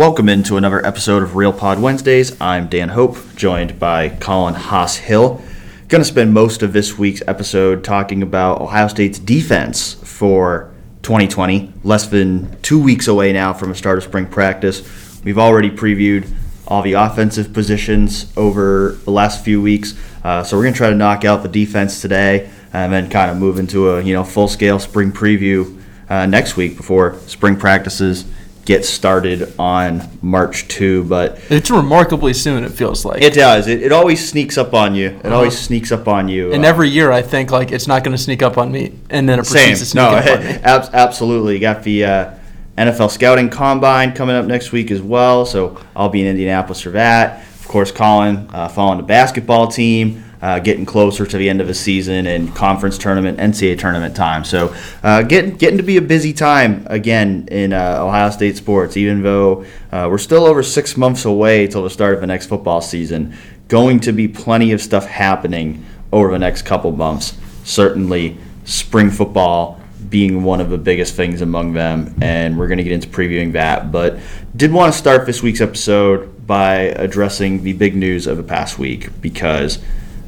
Welcome into another episode of Real Pod Wednesdays. I'm Dan Hope, joined by Colin Hass-Hill. Going to spend most of this week's episode talking about Ohio State's defense for 2020. Less than two weeks away now from a start of spring practice. We've already previewed all the offensive positions over the last few weeks, uh, so we're going to try to knock out the defense today and then kind of move into a you know full scale spring preview uh, next week before spring practices get started on March 2. But it's remarkably soon. It feels like it does. It, it always sneaks up on you. It uh-huh. always sneaks up on you. And uh, every year I think like it's not going to sneak up on me, and then it proceeds to sneak no, up on me. Ab- absolutely. You got the uh, NFL scouting combine coming up next week as well. So I'll be in Indianapolis for that. Of course, Colin uh, following the basketball team uh, getting closer to the end of the season and conference tournament, NCAA tournament time. So uh, getting getting to be a busy time again in uh, Ohio State sports, even though uh, we're still over six months away till the start of the next football season. Going to be plenty of stuff happening over the next couple months. Certainly, spring football being one of the biggest things among them, and we're going to get into previewing that. But did want to start this week's episode by addressing the big news of the past week because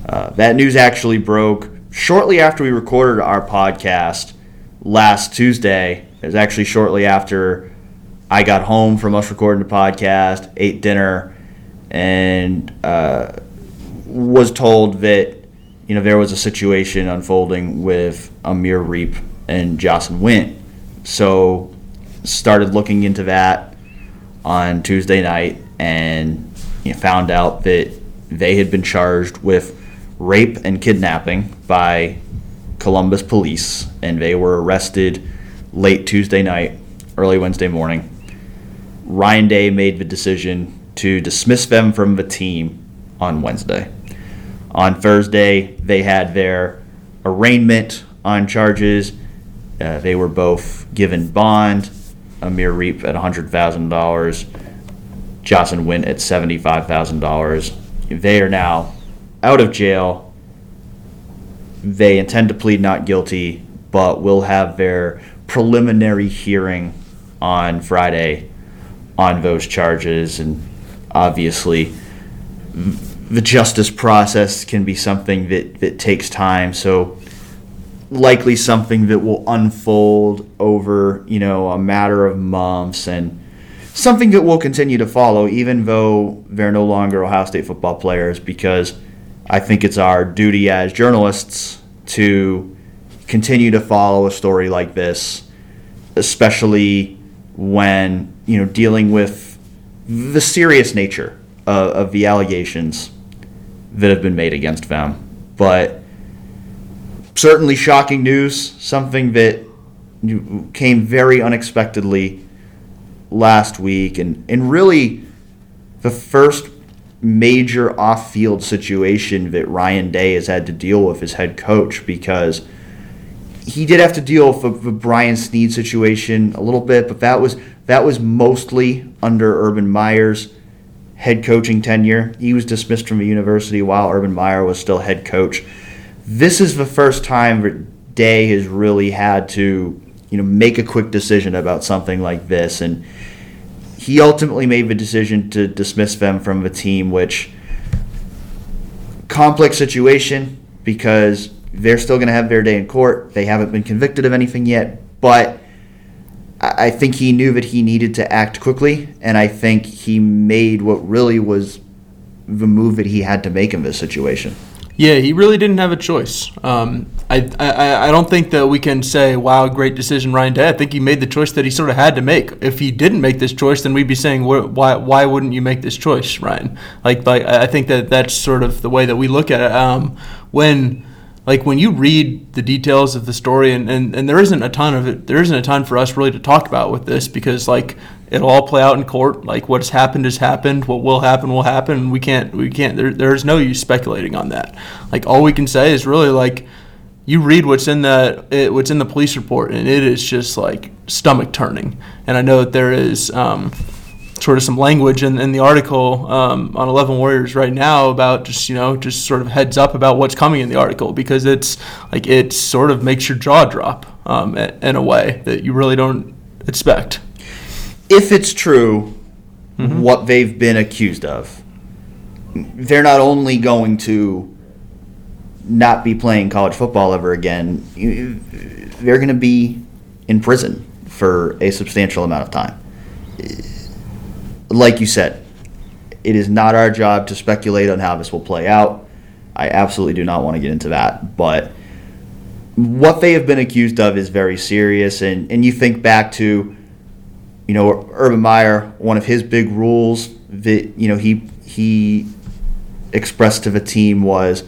uh, that news actually broke shortly after we recorded our podcast last Tuesday. It was actually shortly after I got home from us recording the podcast, ate dinner, and uh, was told that you know there was a situation unfolding with Amir Riep and Jahsen Wint. So started looking into that on Tuesday night and you know, found out that they had been charged with rape and kidnapping by Columbus police, and they were arrested late Tuesday night, early Wednesday morning. Ryan Day made the decision to dismiss them from the team on Wednesday. On Thursday, they had their arraignment on charges. Uh, they were both given bond, Amir Riep at $100,000, Jahsen Wint at $75,000. They are now out of jail. They intend to plead not guilty, but will have their preliminary hearing on Friday on those charges. And obviously, the justice process can be something that, that takes time. So, likely something that will unfold over, you know, a matter of months and something that will continue to follow, even though they're no longer Ohio State football players, because I think it's our duty as journalists to continue to follow a story like this, especially when you know dealing with the serious nature of, of the allegations that have been made against them. But certainly shocking news, something that came very unexpectedly last week, and and really the first major off field situation that Ryan Day has had to deal with as head coach because he did have to deal with the Brian Snead situation a little bit, but that was that was mostly under Urban Meyer's head coaching tenure. He was dismissed from the university while Urban Meyer was still head coach. This is the first time that Day has really had to, you know, make a quick decision about something like this and he ultimately made the decision to dismiss them from the team, which complex situation because they're still going to have their day in court. They haven't been convicted of anything yet, but I think he knew that he needed to act quickly, and I think he made what really was the move that he had to make in this situation. Yeah, he really didn't have a choice. Um, I, I I don't think that we can say, "Wow, great decision, Ryan Day." I think he made the choice that he sort of had to make. If he didn't make this choice, then we'd be saying, "Why why wouldn't you make this choice, Ryan?" Like like I think that that's sort of the way that we look at it. Um, when like when you read the details of the story and, and, and there isn't a ton of it there isn't a ton for us really to talk about with this because like it'll all play out in court. Like what's happened has happened. What will happen will happen. We can't we can't there, there's no use speculating on that. Like all we can say is really like you read what's in the what's in the police report and it is just like stomach turning. And i know that there is um, sort of some language in, in the article um, on 11 Warriors right now about just, you know, just sort of heads up about what's coming in the article because it's like it sort of makes your jaw drop um, in a way that you really don't expect. If it's true what they've been accused of, they're not only going to not be playing college football ever again, they're going to be in prison for a substantial amount of time. Like you said, it is not our job to speculate on how this will play out. I absolutely do not want to get into that, but what they have been accused of is very serious and, and you think back to you know Urban Meyer one of his big rules that you know he he expressed to the team was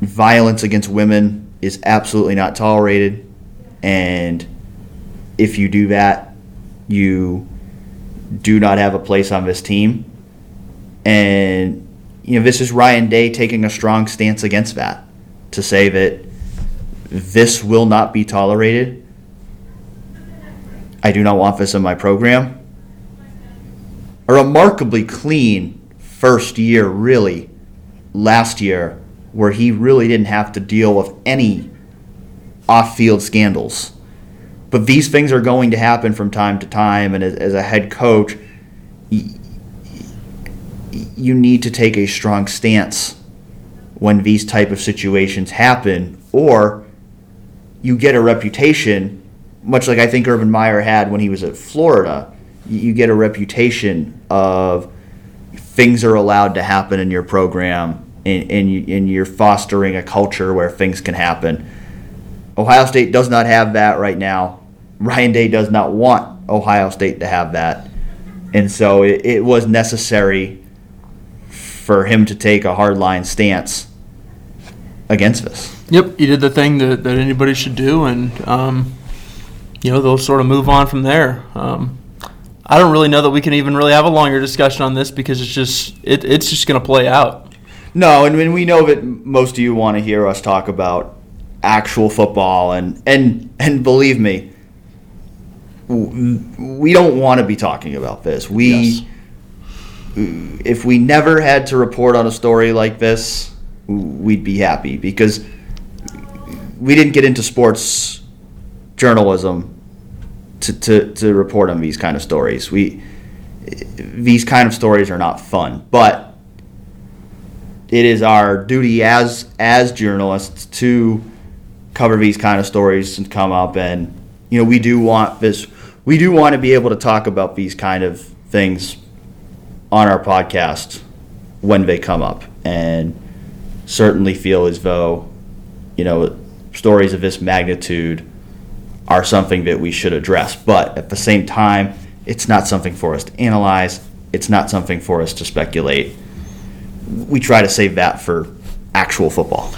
violence against women is absolutely not tolerated and if you do that you do not have a place on this team and you know this is Ryan Day taking a strong stance against that to say that this will not be tolerated. I do not want this in my program. A remarkably clean first year, really, last year, where he really didn't have to deal with any off field scandals. But these things are going to happen from time to time, and as, a head coach, you need to take a strong stance when these type of situations happen, or you get a reputation, much like I think Urban Meyer had when he was at Florida. You get a reputation of things are allowed to happen in your program, and, and, you, and you're fostering a culture where things can happen. Ohio State does not have that right now. Ryan Day does not want Ohio State to have that. And so it, it was necessary for him to take a hardline stance against this. Yep, he did the thing that, that anybody should do, and um, you know they'll sort of move on from there. Um, I don't really know that we can even really have a longer discussion on this because it's just it, it's just going to play out. No, and when we know that most of you want to hear us talk about actual football, and and and believe me, we don't want to be talking about this. We, Yes. if we never had to report on a story like this, we'd be happy because we didn't get into sports journalism to, to, to report on these kind of stories. We these kind of stories are not fun, but it is our duty as as journalists to cover these kind of stories and come up and you know we do want this we do want to be able to talk about these kind of things on our podcast when they come up and certainly feel as though you know stories of this magnitude are something that we should address but at the same time it's not something for us to analyze it's not something for us to speculate we try to save that for actual football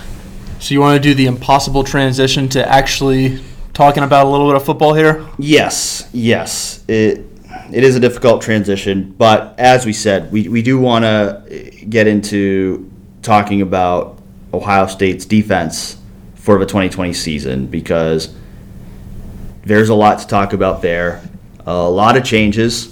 So you want to do the impossible transition to actually talking about a little bit of football here? Yes, yes. It it is a difficult transition, but as we said, we, we do want to get into talking about Ohio State's defense for the 2020 season because there's a lot to talk about there. A lot of changes.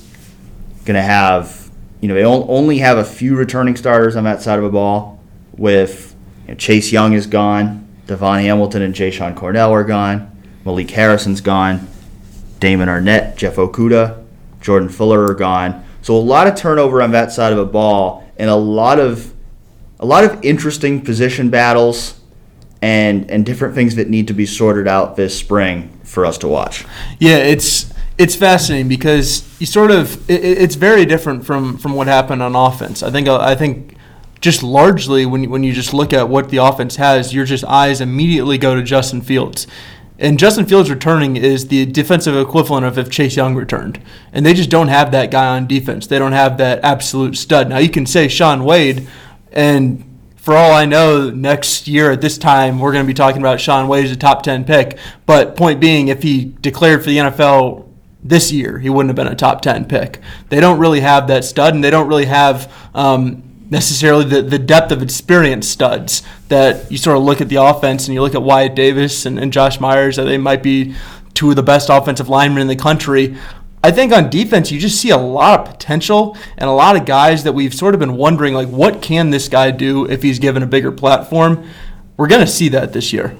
Going to have, you know, they only have a few returning starters on that side of the ball. With you know, Chase Young is gone, DaVon Hamilton and Jashon Cornell are gone, Malik Harrison's gone, Damon Arnette, Jeff Okudah, Jordan Fuller are gone. So a lot of turnover on that side of the ball, and a lot of a lot of interesting position battles and and different things that need to be sorted out this spring for us to watch. Yeah, it's it's fascinating because you sort of it, it- it's very different from from what happened on offense. I think uh, I think just largely when when you just look at what the offense has, your just eyes immediately go to Justin Fields. And Justin Fields returning is the defensive equivalent of if Chase Young returned. And they just don't have that guy on defense. They don't have that absolute stud. Now you can say Shaun Wade and for all I know, next year at this time, we're going to be talking about Shaun Wade as a top 10 pick. But point being, if he declared for the NFL this year, he wouldn't have been a top 10 pick. They don't really have that stud, and they don't really have um, necessarily the, the depth of experience studs that you sort of look at the offense and you look at Wyatt Davis and, and Josh Myers, that they might be two of the best offensive linemen in the country. I think on defense, you just see a lot of potential and a lot of guys that we've sort of been wondering, like, what can this guy do if he's given a bigger platform? We're going to see that this year.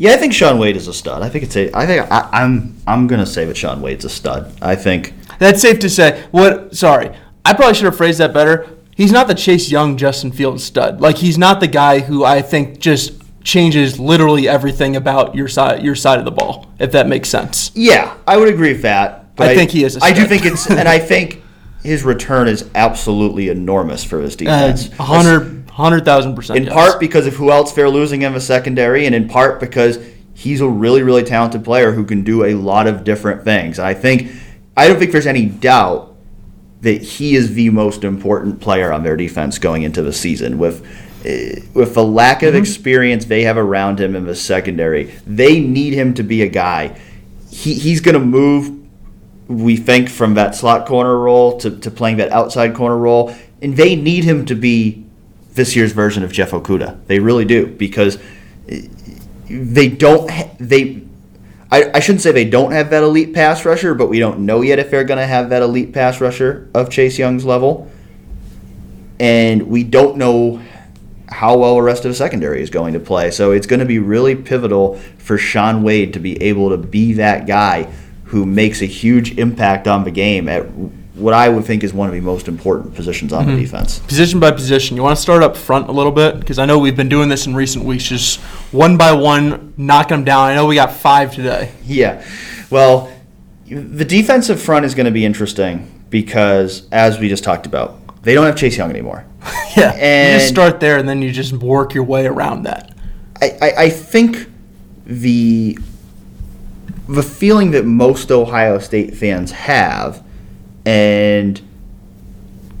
Yeah, I think Shaun Wade is a stud. I think it's a. I think I, I'm. I'm gonna say that Shaun Wade's a stud. I think That's safe to say. What? Sorry, I probably should have phrased that better. He's not the Chase Young, Justin Fields stud. Like he's not the guy who I think just changes literally everything about your side your side of the ball. If that makes sense. Yeah, I would agree with that. I think he is I do think it's, and I think his return is absolutely enormous for this Uh, defense. hundred thousand percent. in part because of who else they're losing in the secondary, and in part because he's a really, really talented player who can do a lot of different things. And I think, I don't think there's any doubt that he is the most important player on their defense going into the season. With eh, with the lack of experience they have around him in the secondary, they need him to be a guy. He, he's going to move we think from that slot corner role to, to playing that outside corner role, and they need him to be this year's version of Jeff Okudah. They really do because eh, they don't. They, I, I shouldn't say they don't have that elite pass rusher, but we don't know yet if they're going to have that elite pass rusher of Chase Young's level, and we don't know how well the rest of the secondary is going to play. So it's going to be really pivotal for Shaun Wade to be able to be that guy who makes a huge impact on the game at what I would think is one of the most important positions on the mm-hmm. defense. position by position. You want to start up front a little bit because I know we've been doing this in recent weeks, just one by one, knocking them down. I know we got five today. Yeah. Well, the defensive front is going to be interesting because, as we just talked about, they don't have Chase Young anymore. Yeah, And you just start there and then you just work your way around that. I, I, I think the the feeling that most Ohio State fans have, and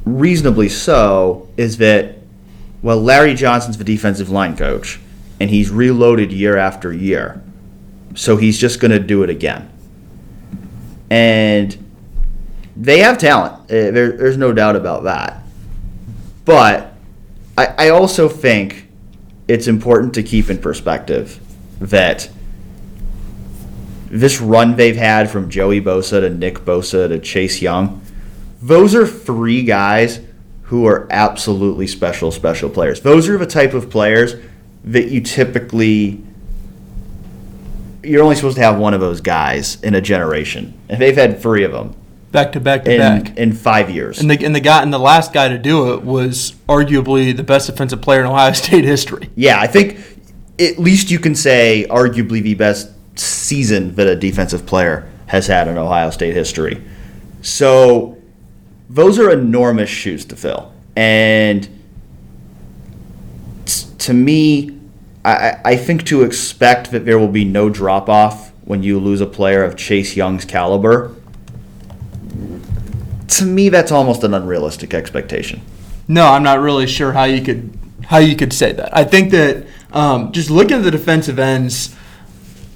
reasonably so, is that well, Larry Johnson's the defensive line coach, and he's reloaded year after year, so he's just going to do it again. And they have talent. Uh, there, there's no doubt about that. But I, I also think it's important to keep in perspective that this run they've had from Joey Bosa to Nick Bosa to Chase Young, those are three guys who are absolutely special, special players. Those are the type of players that you typically you're only supposed to have one of those guys in a generation, and they've had three of them Back to back to in back. in five years. And the and the guy and the last guy to do it was arguably the best defensive player in Ohio State history. Yeah, I think at least you can say arguably the best season that a defensive player has had in Ohio State history. So those are enormous shoes to fill. And t- to me, I, I- think to expect that there will be no drop off when you lose a player of Chase Young's caliber, to me, that's almost an unrealistic expectation. No, I'm not really sure how you could how you could say that. I think that um, just looking at the defensive ends,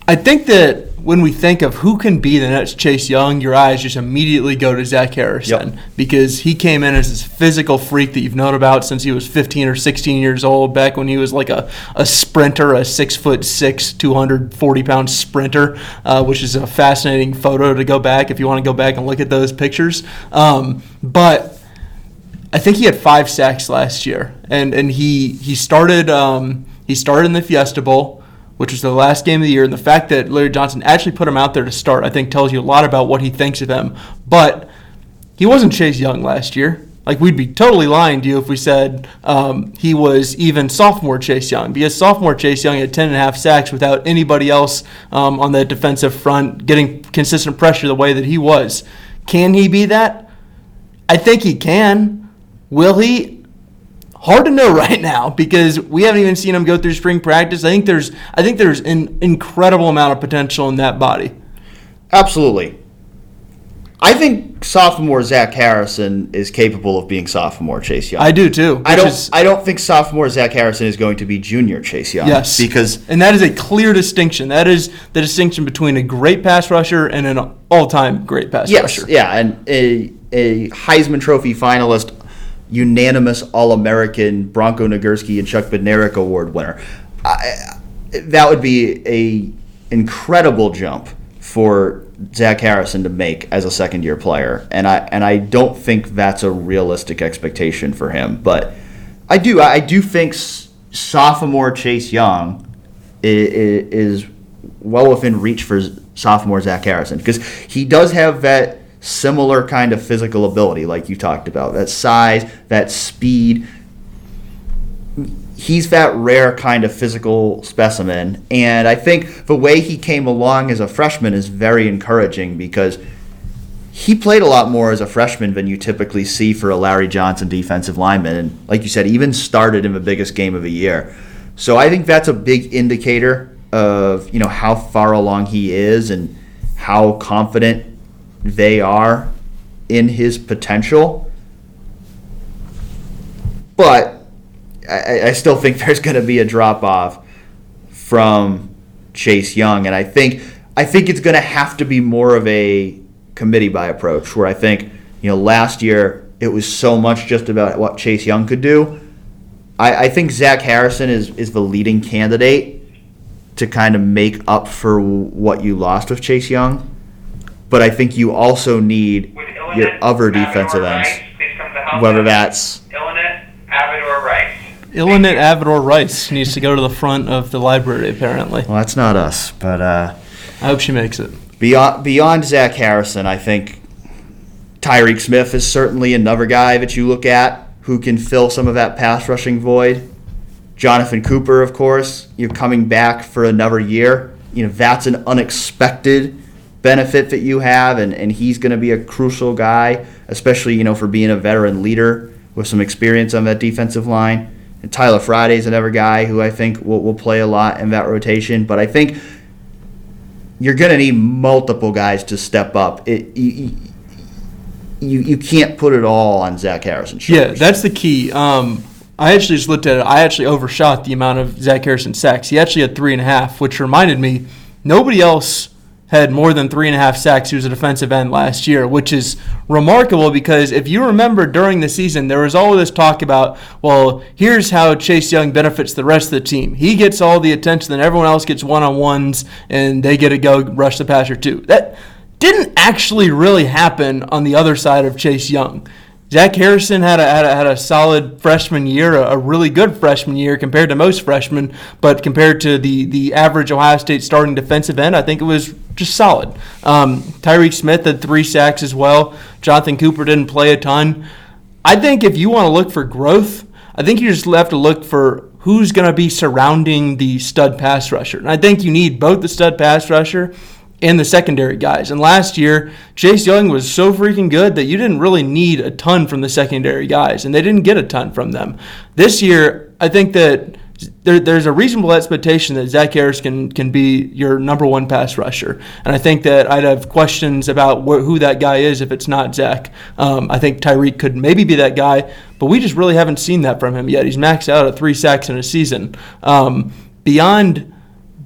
I think that when we think of who can be the next Chase Young, your eyes just immediately go to Zach Harrison Yep. because he came in as this physical freak that you've known about since he was 15 or 16 years old. Back when he was like a, a sprinter, a six foot six, 240 pound sprinter, uh, which is a fascinating photo to go back if you want to go back and look at those pictures. Um, but I think he had five sacks last year, and and he he started um, he started in the Fiesta Bowl, which was the last game of the year. And the fact that Larry Johnson actually put him out there to start, I think, tells you a lot about what he thinks of him. But he wasn't Chase Young last year. Like we'd be totally lying to you if we said um, he was even sophomore Chase Young, because sophomore Chase Young had ten and a half sacks without anybody else um, on the defensive front getting consistent pressure the way that he was. Can he be that? I think he can. Will he? Hard to know right now because we haven't even seen him go through spring practice. I think there's I think there's an incredible amount of potential in that body. Absolutely. I think sophomore Zach Harrison is capable of being sophomore Chase Young. I do too. I don't. is- I don't think sophomore Zach Harrison is going to be junior Chase Young. yes, because and that is a clear distinction. That is the distinction between a great pass rusher and an all-time great pass yes, rusher. yeah, and a a Heisman Trophy finalist, unanimous All American Bronco Nagurski and Chuck Bednarik Award winner. I, that would be a incredible jump for Zach Harrison to make as a second year player, and I and I don't think that's a realistic expectation for him. But I do I do think sophomore Chase Young is well within reach for sophomore Zach Harrison because he does have that similar kind of physical ability, like you talked about, that size, that speed. He's that rare kind of physical specimen, and I think the way he came along as a freshman is very encouraging because he played a lot more as a freshman than you typically see for a Larry Johnson defensive lineman, and like you said, even started in the biggest game of the year. So I think that's a big indicator of you know how far along he is and how confident they are in his potential. But I, I still think there's going to be a drop off from Chase Young, and I think I think it's going to have to be more of a committee by approach, where I think you know last year it was so much just about what Chase Young could do. I, I think Zach Harrison is is the leading candidate to kind of make up for what you lost with Chase Young, but I think you also need your other defensive ends, whether that's Illanet, Avidor, Rice. Illanet Avidor Rice needs to go to the front of the library, apparently. well, that's not us, but. uh I hope she makes it. Beyond beyond Zach Harrison, I think Tyreke Smith is certainly another guy that you look at who can fill some of that pass rushing void. Jonathan Cooper, of course, you're coming back for another year. You know that's an unexpected benefit that you have, and, and he's going to be a crucial guy, especially you know for being a veteran leader with some experience on that defensive line. And Tyler Friday is another guy who I think will, will play a lot in that rotation. But I think you're going to need multiple guys to step up. It, you, you, you can't put it all on Zach Harrison. Yeah, that's the key. Um, I actually just looked at it. I actually overshot the amount of Zach Harrison sacks. He actually had three and a half, which reminded me nobody else had more than three and a half sacks. He was a defensive end last year, which is remarkable because if you remember during the season, there was all this talk about, well, here's how Chase Young benefits the rest of the team. He gets all the attention, then everyone else gets one on ones, and they get to go rush the passer too. That didn't actually really happen on the other side of Chase Young. Zach Harrison had a, had a, had a solid freshman year, a, a, really good freshman year compared to most freshmen, but compared to the, the average Ohio State starting defensive end, I think it was just solid. Um, Tyreke Smith had three sacks as well. Jonathan Cooper didn't play a ton. I think if you want to look for growth, I think you just have to look for who's going to be surrounding the stud pass rusher. And I think you need both the stud pass rusher and the secondary guys. And last year, Chase Young was so freaking good that you didn't really need a ton from the secondary guys, and they didn't get a ton from them. This year, I think that there, there's a reasonable expectation that Zach Harris can, can be your number one pass rusher. And I think that I'd have questions about wh- who that guy is if it's not Zach. Um, I think Tyreke could maybe be that guy, but we just really haven't seen that from him yet. He's maxed out at three sacks in a season. Um, beyond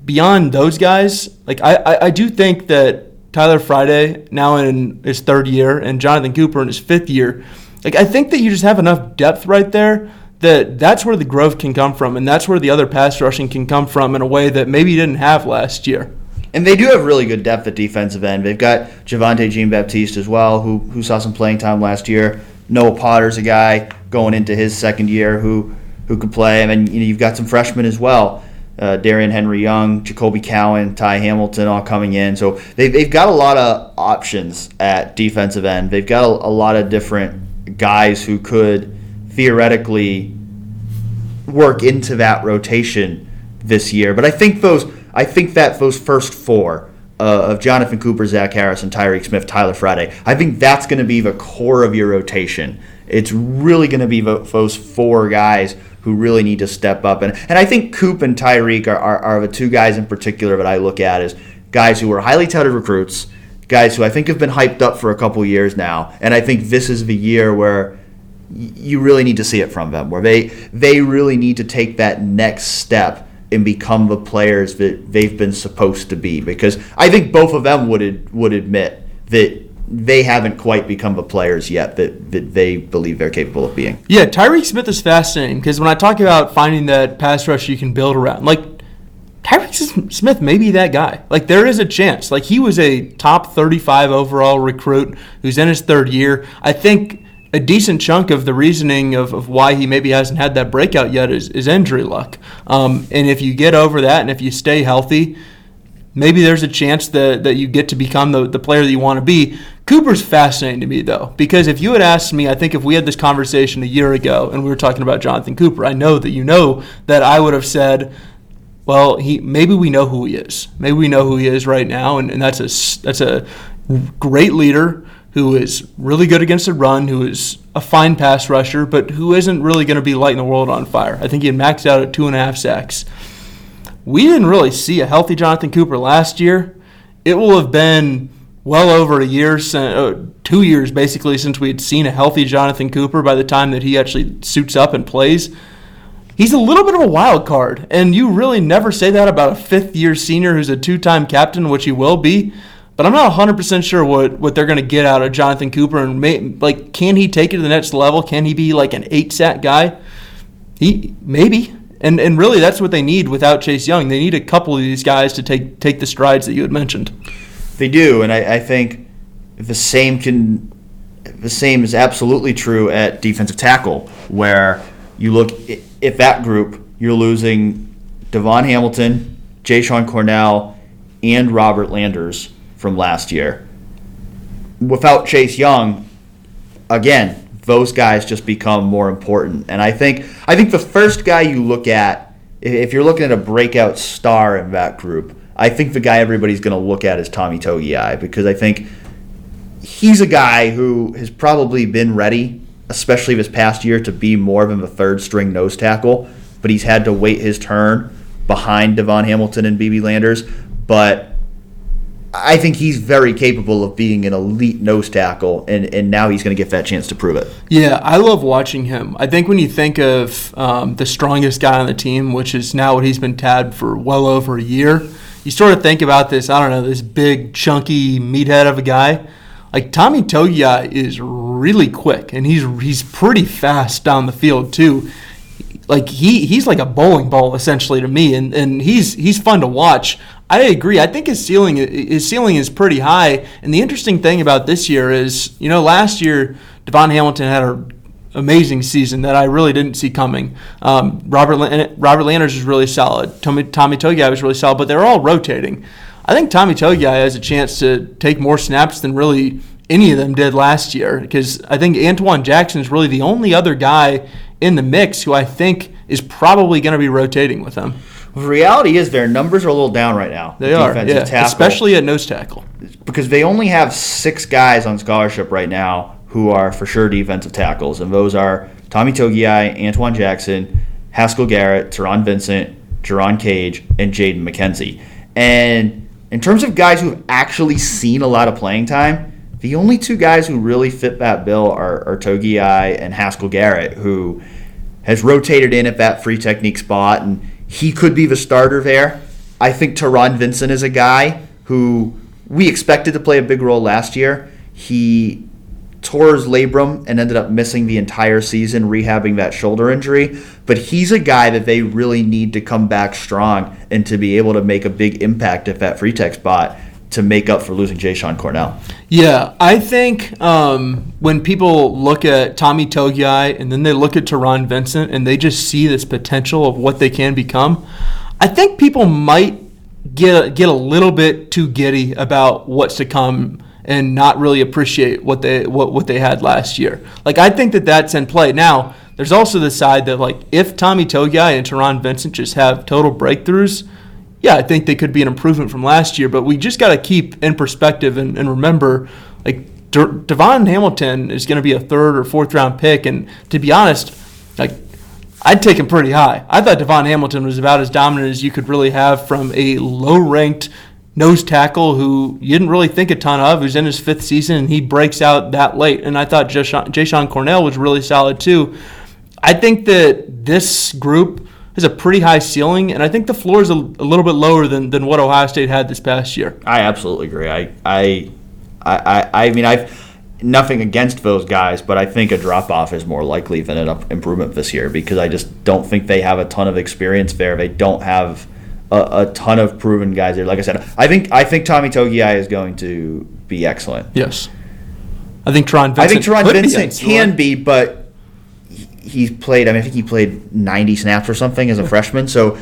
beyond those guys, like I, I, I do think that Tyler Friday now in his third year and Jonathan Cooper in his fifth year, like I think that you just have enough depth right there that that's where the growth can come from, and that's where the other pass rushing can come from in a way that maybe you didn't have last year. And they do have really good depth at defensive end. They've got Javontae Jean-Baptiste as well, who who saw some playing time last year. Noah Potter's a guy going into his second year who who could play. I mean, you know, you've got some freshmen as well uh, Darian Henry Young, Jacolbe Cowan, Ty Hamilton all coming in. So they've, they've got a lot of options at defensive end. They've got a, a lot of different guys who could theoretically work into that rotation this year. But I think those I think that those first four uh, of Jonathan Cooper, Zach Harrison, Tyreke Smith, Tyler Friday, I think that's going to be the core of your rotation. It's really going to be those four guys who really need to step up. And, and I think Coop and Tyreke are, are, are the two guys in particular that I look at as guys who are highly touted recruits, guys who I think have been hyped up for a couple years now. And I think this is the year where you really need to see it from them, where they they really need to take that next step and become the players that they've been supposed to be. Because I think both of them would would admit that they haven't quite become the players yet that, that they believe they're capable of being. Yeah, Tyreke Smith is fascinating because when I talk about finding that pass rush you can build around, like Tyreke Smith may be that guy. Like there is a chance. Like he was a top 35 overall recruit who's in his third year. I think a decent chunk of the reasoning of, of why he maybe hasn't had that breakout yet is, is injury luck. Um, and if you get over that and if you stay healthy, maybe there's a chance that, that you get to become the, the player that you want to be. Cooper's fascinating to me, though, because if you had asked me, I think if we had this conversation a year ago and we were talking about Jonathan Cooper, I know that you know that I would have said, well, he maybe we know who he is. Maybe we know who he is right now, and, and that's a that's a great leader who is really good against the run, who is a fine pass rusher, but who isn't really going to be lighting the world on fire. I think he had maxed out at two and a half sacks. We didn't really see a healthy Jonathan Cooper last year. It will have been well over a year, uh, two years basically, since we had seen a healthy Jonathan Cooper by the time that he actually suits up and plays. He's a little bit of a wild card, and you really never say that about a fifth year senior who's a two time captain, which he will be. But I'm not 100% sure what, what they're going to get out of Jonathan Cooper. And may, like, can he take it to the next level? Can he be like an eight sack guy? He maybe. And and really, that's what they need without Chase Young. They need a couple of these guys to take take the strides that you had mentioned. They do, and I, I think the same can the same is absolutely true at defensive tackle, where you look at that group, you're losing DaVon Hamilton, Jashon Cornell, and Robert Landers from last year. Without Chase Young, again, those guys just become more important. And I think I think the first guy you look at, if you're looking at a breakout star in that group, I think the guy everybody's going to look at is Tommy Togiai because I think he's a guy who has probably been ready, especially this past year, to be more of a third string nose tackle. But he's had to wait his turn behind DaVon Hamilton and BB Landers. But I think he's very capable of being an elite nose tackle, and, and now he's going to get that chance to prove it. Yeah, I love watching him. I think when you think of um, the strongest guy on the team, which is now what he's been tabbed for well over a year, you sort of think about this, I don't know, this big, chunky meathead of a guy. Like Tommy Togiai is really quick, and he's he's pretty fast down the field too. Like he he's like a bowling ball essentially to me, and, and he's he's fun to watch. I agree. I think his ceiling his ceiling is pretty high. And the interesting thing about this year is, you know, last year DaVon Hamilton had an amazing season that I really didn't see coming. Um, Robert Robert Landers was really solid. Tommy Tommy Togiai was really solid, but they're all rotating. I think Tommy Togiai has a chance to take more snaps than really any of them did last year because I think Antoine Jackson is really the only other guy in the mix who I think is probably going to be rotating with them. The reality is their numbers are a little down right now. They are, yeah, tackle, especially at nose tackle. Because they only have six guys on scholarship right now who are for sure defensive tackles, and those are Tommy Togiai, Antoine Jackson, Haskell Garrett, Taron Vincent, Jerron Cage, and Jaden McKenzie. And in terms of guys who've actually seen a lot of playing time, the only two guys who really fit that bill are, are Togiai and Haskell Garrett, who has rotated in at that free technique spot and he could be the starter there. I think Taron Vincent is a guy who we expected to play a big role last year. He tore his labrum and ended up missing the entire season rehabbing that shoulder injury. But he's a guy that they really need to come back strong and to be able to make a big impact at that free tech spot to make up for losing Jashon Cornell. Yeah, I think um, when people look at Tommy Togiai and then they look at Taron Vincent and they just see this potential of what they can become, I think people might get get a little bit too giddy about what's to come and not really appreciate what they what, what they had last year. Like I think that that's in play now. There's also the side that like if Tommy Togiai and Taron Vincent just have total breakthroughs yeah, I think they could be an improvement from last year, but we just got to keep in perspective and, and remember, like De- DaVon Hamilton is going to be a third or fourth round pick, and to be honest, like I'd take him pretty high. I thought DaVon Hamilton was about as dominant as you could really have from a low ranked nose tackle who you didn't really think a ton of, who's in his fifth season, and he breaks out that late. And I thought Jashon Cornell was really solid too. I think that this group has a pretty high ceiling, and I think the floor is a, a, little bit lower than, than what Ohio State had this past year. I absolutely agree. I I I, I mean I've nothing against those guys, but I think a drop off is more likely than an improvement this year because I just don't think they have a ton of experience there. They don't have a, a ton of proven guys there. Like I said, I think I think Tommy Togiai is going to be excellent. Yes. I think Taron Vincent. I think Taron Vincent can be, but he's played. I mean, I think he played 90 snaps or something as a freshman. So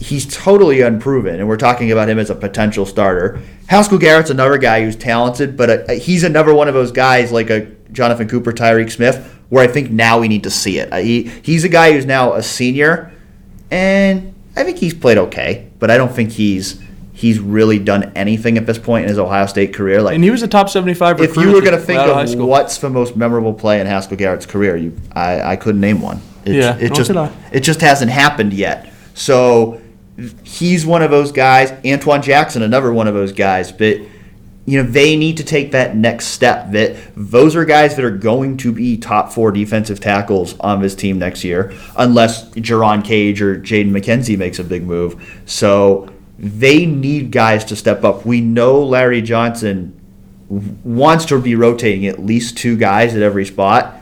he's totally unproven, and we're talking about him as a potential starter. Haskell Garrett's another guy who's talented, but uh he's another one of those guys like a Jonathan Cooper, Tyreke Smith, where I think now we need to see it. Uh, he, he's a guy who's now a senior, and I think he's played okay, but I don't think he's he's really done anything at this point in his Ohio State career. Like And he was a top 75 if you were going to think of high of school. what's the most memorable play in Haskell Garrett's career, you I, I couldn't name one. It, Yeah, it just it just hasn't happened yet. So he's one of those guys. Antoine Jackson, another one of those guys. But you know they need to take that next step. That those are guys that are going to be top four defensive tackles on this team next year, unless Jerron Cage or Jaden McKenzie makes a big move. So they need guys to step up. We know Larry Johnson wants to be rotating at least two guys at every spot.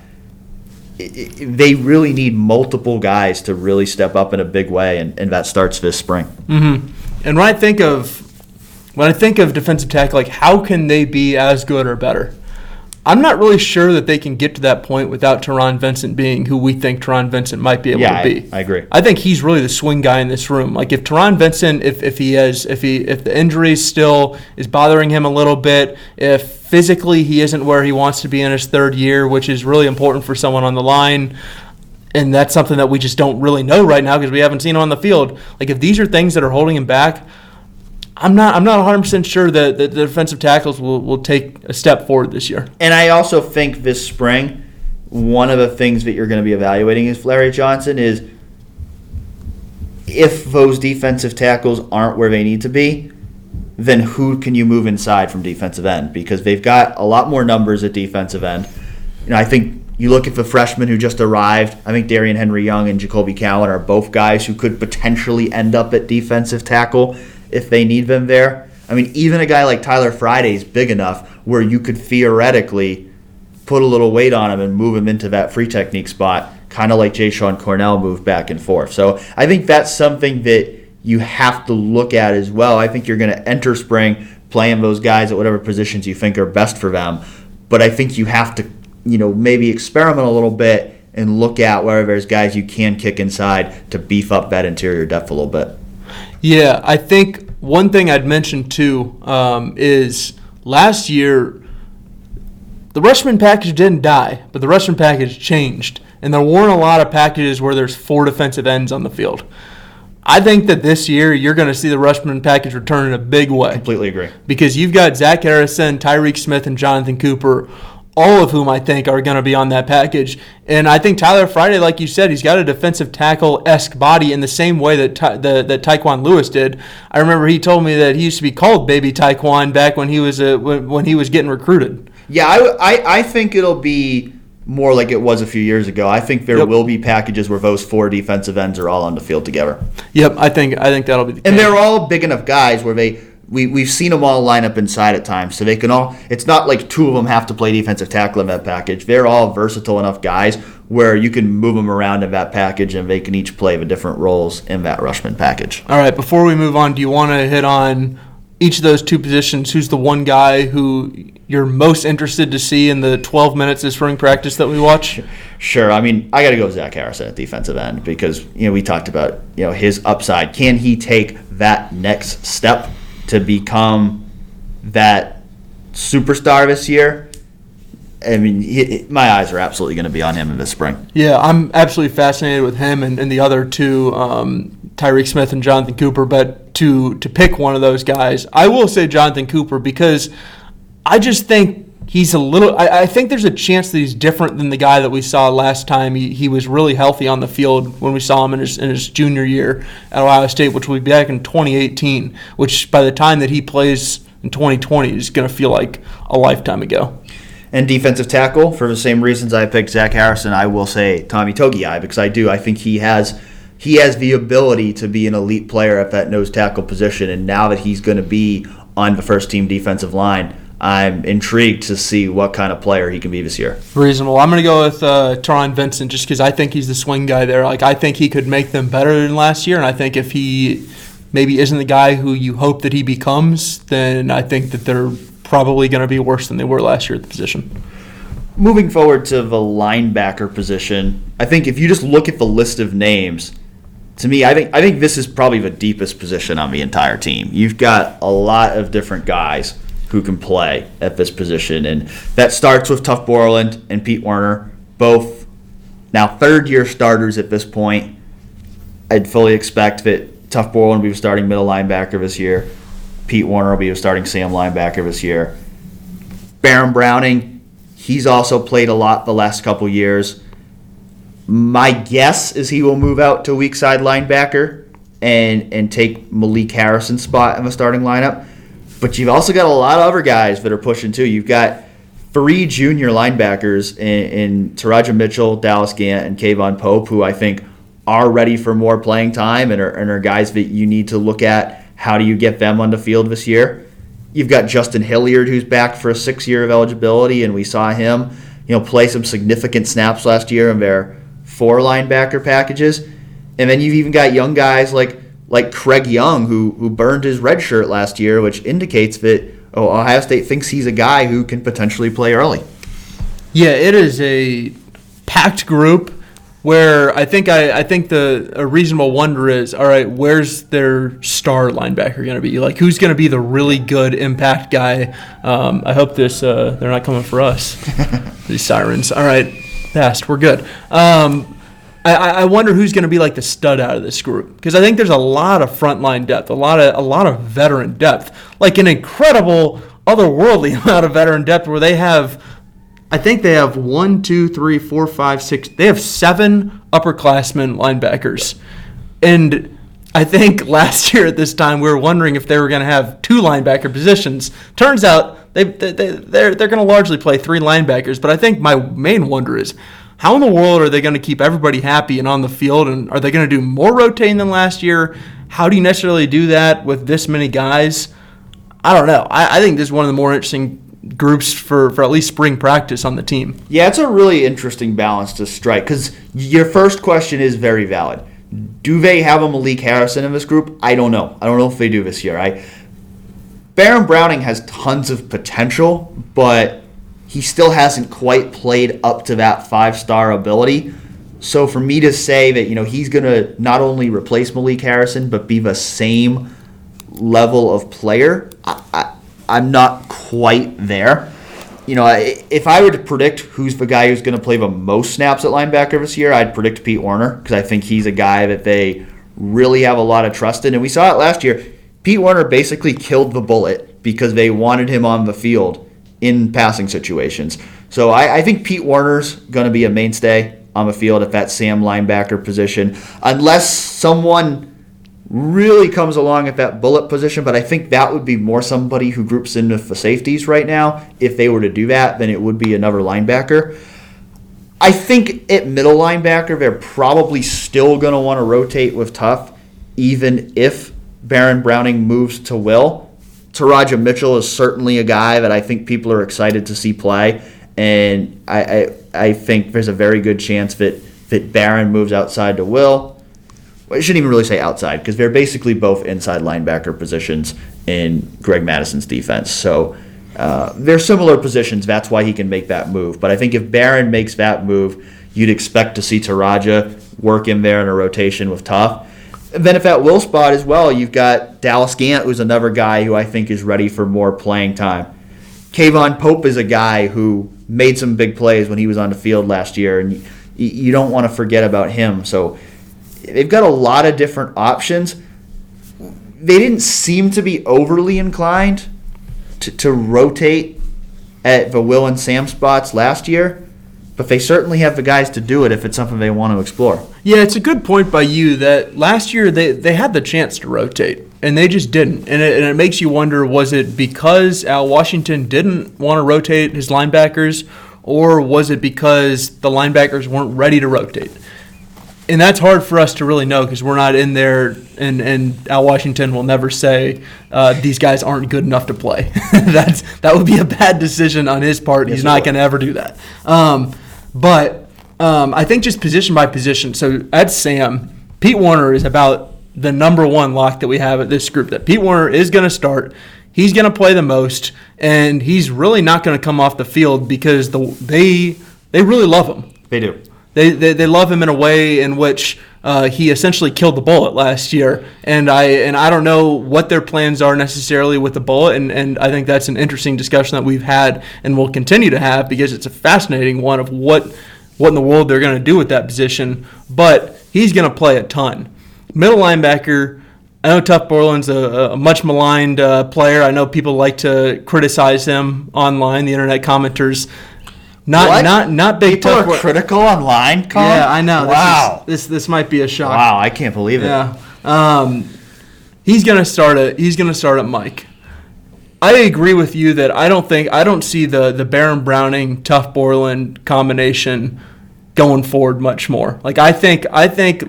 I- I- They really need multiple guys to really step up in a big way, and, and that starts this spring. Mm-hmm. And when I think of when I think of defensive tackle, like how can they be as good or better? I'm not really sure that they can get to that point without Taron Vincent being who we think Taron Vincent might be able Yeah, to I- be. I agree. I think he's really the swing guy in this room. Like if Taron Vincent, if, if he has, if he, if the injury still is bothering him a little bit, if physically he isn't where he wants to be in his third year, which is really important for someone on the line, and that's something that we just don't really know right now because we haven't seen him on the field. Like if these are things that are holding him back, I'm not I'm not 100 percent sure that, that the defensive tackles will, will take a step forward this year. And I also think this spring, one of the things that you're going to be evaluating is Larry Johnson is if those defensive tackles aren't where they need to be, then who can you move inside from defensive end? Because they've got a lot more numbers at defensive end. You know, I think you look at the freshmen who just arrived. I think Darrion Henry-Young and Jacolbe Cowan are both guys who could potentially end up at defensive tackle if they need them there. I mean, even a guy like Tyler Friday is big enough where you could theoretically put a little weight on him and move him into that free technique spot, kind of like Jashon Cornell moved back and forth. So I think that's something that you have to look at as well. I think you're going to enter spring playing those guys at whatever positions you think are best for them. But I think you have to, you know, maybe experiment a little bit and look at where there's guys you can kick inside to beef up that interior depth a little bit. Yeah, I think one thing I'd mention too um, is last year the Rushmen package didn't die, but the Rushmen package changed, and there weren't a lot of packages where there's four defensive ends on the field. I think that this year you're going to see the Rushmen package return in a big way Completely agree. because you've got Zach Harrison, Tyreke Smith, and Jonathan Cooper, all of whom I think are going to be on that package. And I think Tyler Friday, like you said, he's got a defensive tackle esque body in the same way that Ty, the, that Tyquan Lewis did. I remember he told me that he used to be called Baby Tyquan back when he was uh, when, when he was getting recruited. Yeah, I, I, I think it'll be more like it was a few years ago. I think there Yep. will be packages where those four defensive ends are all on the field together. Yep, I think I think that'll be the And case. they're all big enough guys where they we we've seen them all line up inside at times, so they can all. It's not like two of them have to play defensive tackle in that package. They're all versatile enough guys where you can move them around in that package, and they can each play the different roles in that Rushmen package. All right, before we move on, do you want to hit on each of those two positions? Who's the one guy who you're most interested to see in the 12 minutes of spring practice that we watch? Sure. I mean, I got to go with Zach Harrison at defensive end because you know we talked about you know his upside. Can he take that next step to become that superstar this year? I mean, he, my eyes are absolutely going to be on him in this spring. Yeah, I'm absolutely fascinated with him and, and the other two, um, Tyreke Smith and Jonathan Cooper. But to to pick one of those guys, I will say Jonathan Cooper because I just think he's a little. I, I think there's a chance that he's different than the guy that we saw last time. He, he was really healthy on the field when we saw him in his in his junior year at Ohio State, which will be back in 2018. Which by the time that he plays in 2020 is going to feel like a lifetime ago. And defensive tackle, for the same reasons I picked Zach Harrison, I will say Tommy Togiai because I do. I think he has he has the ability to be an elite player at that nose tackle position. And now that he's going to be on the first team defensive line, I'm intrigued to see what kind of player he can be this year. Reasonable. I'm going to go with uh, Taron Vincent just because I think he's the swing guy there. Like I think he could make them better than last year, and I think if he maybe isn't the guy who you hope that he becomes, then I think that they're probably going to be worse than they were last year at the position. Moving forward to the linebacker position, I think if you just look at the list of names, to me, I think I think this is probably the deepest position on the entire team. You've got a lot of different guys who can play at this position, and that starts with Tuf Borland and Pete Werner, both now third year starters at this point. I'd fully expect that Tuf Borland will be starting middle linebacker this year. Pete Werner will be starting Sam linebacker this year. Baron Browning, he's also played a lot the last couple years. My guess is he will move out to weak side linebacker and and take Malik Harrison's spot in the starting lineup. But you've also got a lot of other guys that are pushing too. You've got three junior linebackers in, in Teradja Mitchell, Dallas Gant, and K'Vaughan Pope, who I think are ready for more playing time and are, and are guys that you need to look at. How do you get them on the field this year? You've got Justin Hilliard, who's back for a six year of eligibility, and we saw him, you know, play some significant snaps last year in their four linebacker packages. And then you've even got young guys like like Craig Young, who who burned his red shirt last year, which indicates that oh, Ohio State thinks he's a guy who can potentially play early. Yeah, it is a packed group where I think I, I think the a reasonable wonder is all right, where's their star linebacker going to be? Like, who's going to be the really good impact guy? Um, I hope this uh, they're not coming for us. These sirens. All right, fast. We're good. Um, I, I wonder who's going to be like the stud out of this group because I think there's a lot of frontline depth, a lot of a lot of veteran depth, like an incredible otherworldly amount of veteran depth where they have I think they have one, two, three, four, five, six. They have seven upperclassmen linebackers, and I think last year at this time we were wondering if they were going to have two linebacker positions. Turns out they, they, they they're they're going to largely play three linebackers. But I think my main wonder is how in the world are they going to keep everybody happy and on the field? And are they going to do more rotating than last year? How do you necessarily do that with this many guys? I don't know. I, I think this is one of the more interesting groups for, for at least spring practice on the team. Yeah, it's a really interesting balance to strike because your first question is very valid. Do they have a Malik Harrison in this group? I don't know. I don't know if they do this year. I Baron Browning has tons of potential, but he still hasn't quite played up to that five star ability. So for me to say that you know he's going to not only replace Malik Harrison but be the same level of player, I, I, I'm not quite there. You know, if I were to predict who's the guy who's going to play the most snaps at linebacker this year, I'd predict Pete Werner because I think he's a guy that they really have a lot of trust in. And we saw it last year. Pete Werner basically killed the bullet because they wanted him on the field in passing situations. So I, I think Pete Werner's going to be a mainstay on the field at that Sam linebacker position, unless someone really comes along at that bullet position, but I think that would be more somebody who groups in with the safeties right now. If they were to do that, then it would be another linebacker. I think at middle linebacker, they're probably still going to want to rotate with Tuf, even if Baron Browning moves to Will. Teradja Mitchell is certainly a guy that I think people are excited to see play, and I, I, I think there's a very good chance that, that Baron moves outside to Will I shouldn't even really say outside because they're basically both inside linebacker positions in Greg Mattison's defense. So uh, they're similar positions. That's why he can make that move. But I think if Baron makes that move, you'd expect to see Teradja work in there in a rotation with Tuf. And then if at will spot as well, you've got Dallas Gant, who's another guy who I think is ready for more playing time. K'Vaughan Pope is a guy who made some big plays when he was on the field last year, and you don't want to forget about him. So they've got a lot of different options. They didn't seem to be overly inclined to, to rotate at the Will and Sam spots last year, but they certainly have the guys to do it if it's something they want to explore. Yeah, it's a good point by you that last year they, they had the chance to rotate and they just didn't. And it, and it makes you wonder was it because Al Washington didn't want to rotate his linebackers or was it because the linebackers weren't ready to rotate? and that's hard for us to really know because we're not in there, and, and Al Washington will never say uh, these guys aren't good enough to play. that's that would be a bad decision on his part. Yes, He's not going to ever do that. Um, but um, I think just position by position. So at Sam, Pete Werner is about the number one lock that we have at this group. That Pete Werner is going to start. He's going to play the most, and he's really not going to come off the field because the they they really love him. They do. They, they, they love him in a way in which uh, he essentially killed the bullet last year, and I and I don't know what their plans are necessarily with the bullet, and, and I think that's an interesting discussion that we've had and will continue to have because it's a fascinating one of what what in the world they're going to do with that position. But he's going to play a ton. Middle linebacker. I know Tuf Borland's a, a much maligned uh, player. I know people like to criticize him online, the internet commenters. Not What? not not big People tough. are critical online. Colin? yeah, I know. This Wow. is- This this, might be a shock. wow, I can't believe it. Yeah. Um, he's gonna start at he's gonna start at Mike. I agree with you that I don't think I don't see the the Baron Browning Tuf Borland combination going forward much more. Like I think I think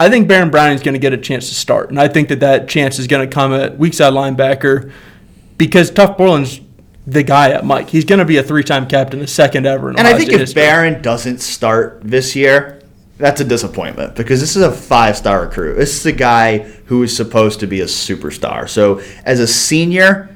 I think Baron Browning's going to get a chance to start, and I think that that chance is going to come at weak side linebacker because Tuf Borland's the guy at Mike. He's going to be a three-time captain, the second ever. In And I think State if history. Baron doesn't start this year, that's a disappointment because this is a five star recruit. This is a guy who is supposed to be a superstar. So as a senior,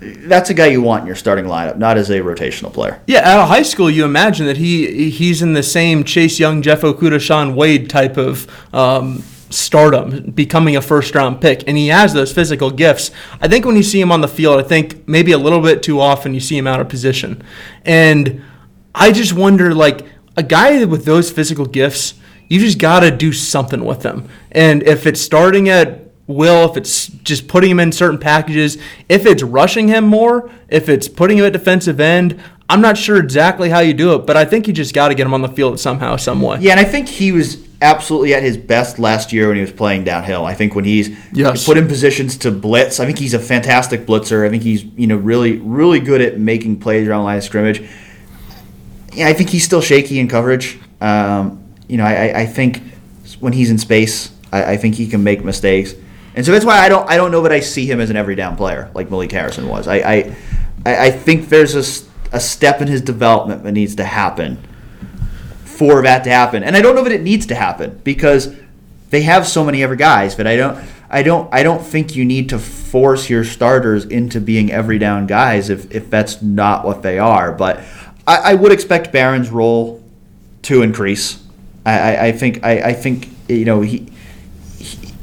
that's a guy you want in your starting lineup, not as a rotational player. Yeah, out of high school, you imagine that he he's in the same Chase Young, Jeff Okudah, Shaun Wade type of um, stardom, becoming a first round pick, and he has those physical gifts. I think when you see him on the field, I think maybe a little bit too often you see him out of position, and I just wonder like a guy with those physical gifts, you just got to do something with them, and if it's starting at will, if it's just putting him in certain packages, if it's rushing him more, if it's putting him at defensive end, I'm not sure exactly how you do it, but I think you just got to get him on the field somehow, some way. Yeah, and I think he was absolutely at his best last year when he was playing downhill. I think when he's Yes. put in positions to blitz, I think he's a fantastic blitzer. I think he's you know really really good at making plays around the line of scrimmage. Yeah, I think he's still shaky in coverage. Um, you know, I, I- I think when he's in space, I, I think he can make mistakes, and so that's why I don't I don't know that I see him as an every down player like Malik Harrison was. I I, I think there's a, a step in his development that needs to happen for that to happen. And I don't know that it needs to happen because they have so many other guys, but I don't I don't I don't think you need to force your starters into being every down guys if, if that's not what they are. But I, I would expect Baron's role to increase. I, I, I think I, I think you know he,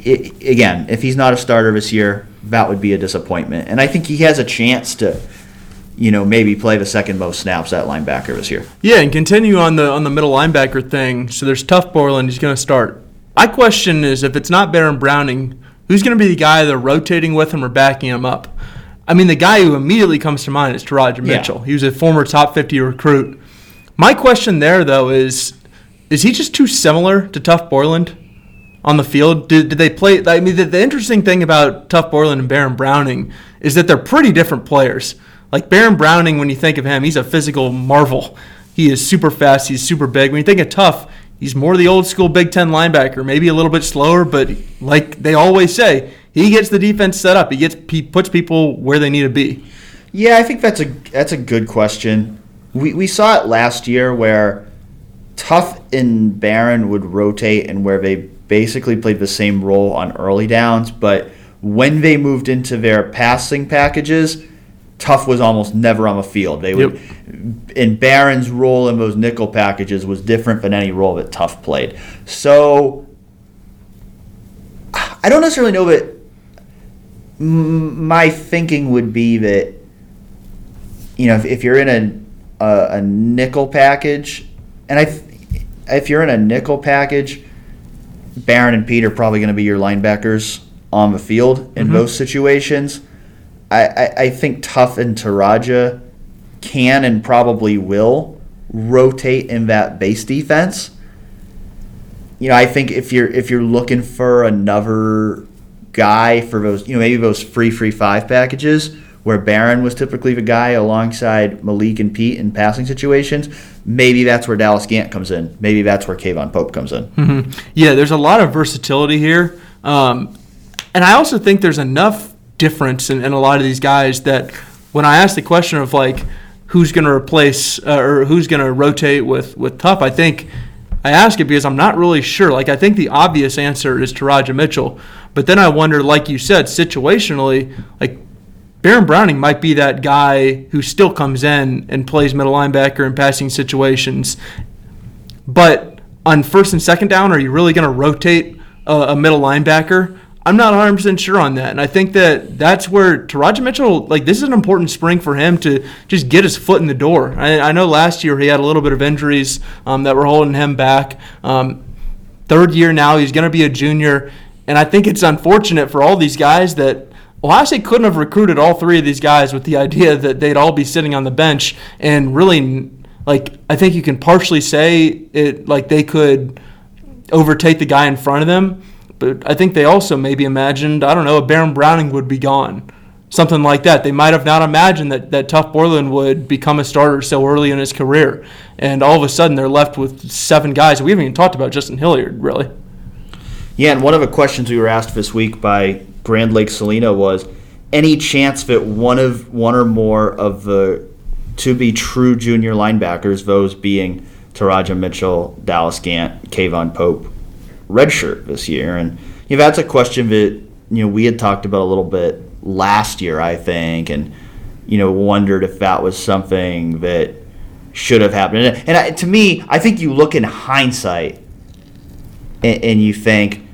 he i again if he's not a starter this year that would be a disappointment and I think he has a chance to you know maybe play the second most snaps at linebacker this year. Yeah, and continue on the on the middle linebacker thing. So there's Tuf Borland. He's going to start. My question is, if it's not Baron Browning, who's going to be the guy they're rotating with him or backing him up? I mean, the guy who immediately comes to mind is Yeah. Mitchell. He was a former top 50 recruit. My question there, though, is is he just too similar to Tuf Borland on the field? Did, did they play? I mean, the, the interesting thing about Tuf Borland and Baron Browning is that they're pretty different players. Like Baron Browning, when you think of him, he's a physical marvel. He is super fast. He's super big. When you think of Tuf, he's more the old school Big Ten linebacker, maybe a little bit slower, but like they always say, he gets the defense set up. He gets he puts people where they need to be. Yeah, I think that's a that's a good question. We we saw it last year where Tuf and Baron would rotate and where they basically played the same role on early downs, but when they moved into their passing packages, Tuf was almost never on the field. They would and Baron's role in those nickel packages was different than any role that Tuf played. So I don't necessarily know that my thinking would be that you know if, if you're in a, a a nickel package, and I if you're in a nickel package, Baron and Pete are probably going to be your linebackers on the field in mm-hmm. most situations. I, I, I think Tuf and Teradja can and probably will rotate in that base defense. You know, I think if you're if you're looking for another guy for those, you know, maybe those free free five packages where Baron was typically the guy alongside Malik and Pete in passing situations, maybe that's where Dallas Gant comes in. Maybe that's where K'Vaughan Pope comes in. Yeah, there's a lot of versatility here. Um, and I also think there's enough difference in, in a lot of these guys that when I ask the question of like who's going to replace uh, or who's going to rotate with, with Tuf, I think I ask it because I'm not really sure. Like, I think the obvious answer is Teradja Mitchell. But then I wonder, like you said, situationally, like Baron Browning might be that guy who still comes in and plays middle linebacker in passing situations. But on first and second down, are you really going to rotate a, a middle linebacker? I'm not 100% sure on that. And I think that that's where Teradja Mitchell, like, this is an important spring for him to just get his foot in the door. I, I know last year he had a little bit of injuries um, that were holding him back. Um, third year now, he's going to be a junior. And I think it's unfortunate for all these guys that Ohio State couldn't have recruited all three of these guys with the idea that they'd all be sitting on the bench and really, like, I think you can partially say it like they could overtake the guy in front of them but I think they also maybe imagined, I don't know, a Baron Browning would be gone. Something like that. They might have not imagined that, that Tuf Borland would become a starter so early in his career. And all of a sudden they're left with seven guys. We haven't even talked about Justin Hilliard, really. Yeah, and one of the questions we were asked this week by Grand Lake Salina was any chance that one of one or more of the to be true junior linebackers, those being Teradja Mitchell, Dallas Gant, K'Vaughan Pope, redshirt this year. And you know, that's a question that you know we had talked about a little bit last year, I think, and you know wondered if that was something that should have happened. And, and I, to me, I think you look in hindsight and, and, you think,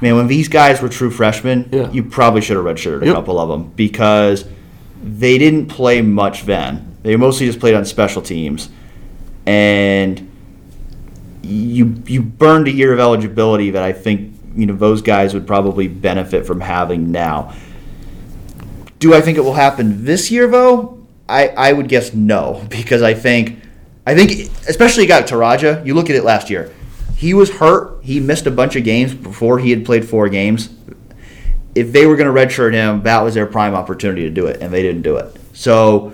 man, when these guys were true freshmen, yeah. you probably should have redshirted a yep. couple of them because they didn't play much then. They mostly just played on special teams, and you you burned a year of eligibility that I think you know those guys would probably benefit from having now. Do I think it will happen this year though? I, I would guess no because I think I think especially got Teradja. You look at it last year. He was hurt. He missed a bunch of games before he had played four games. If they were going to redshirt him, that was their prime opportunity to do it, and they didn't do it. So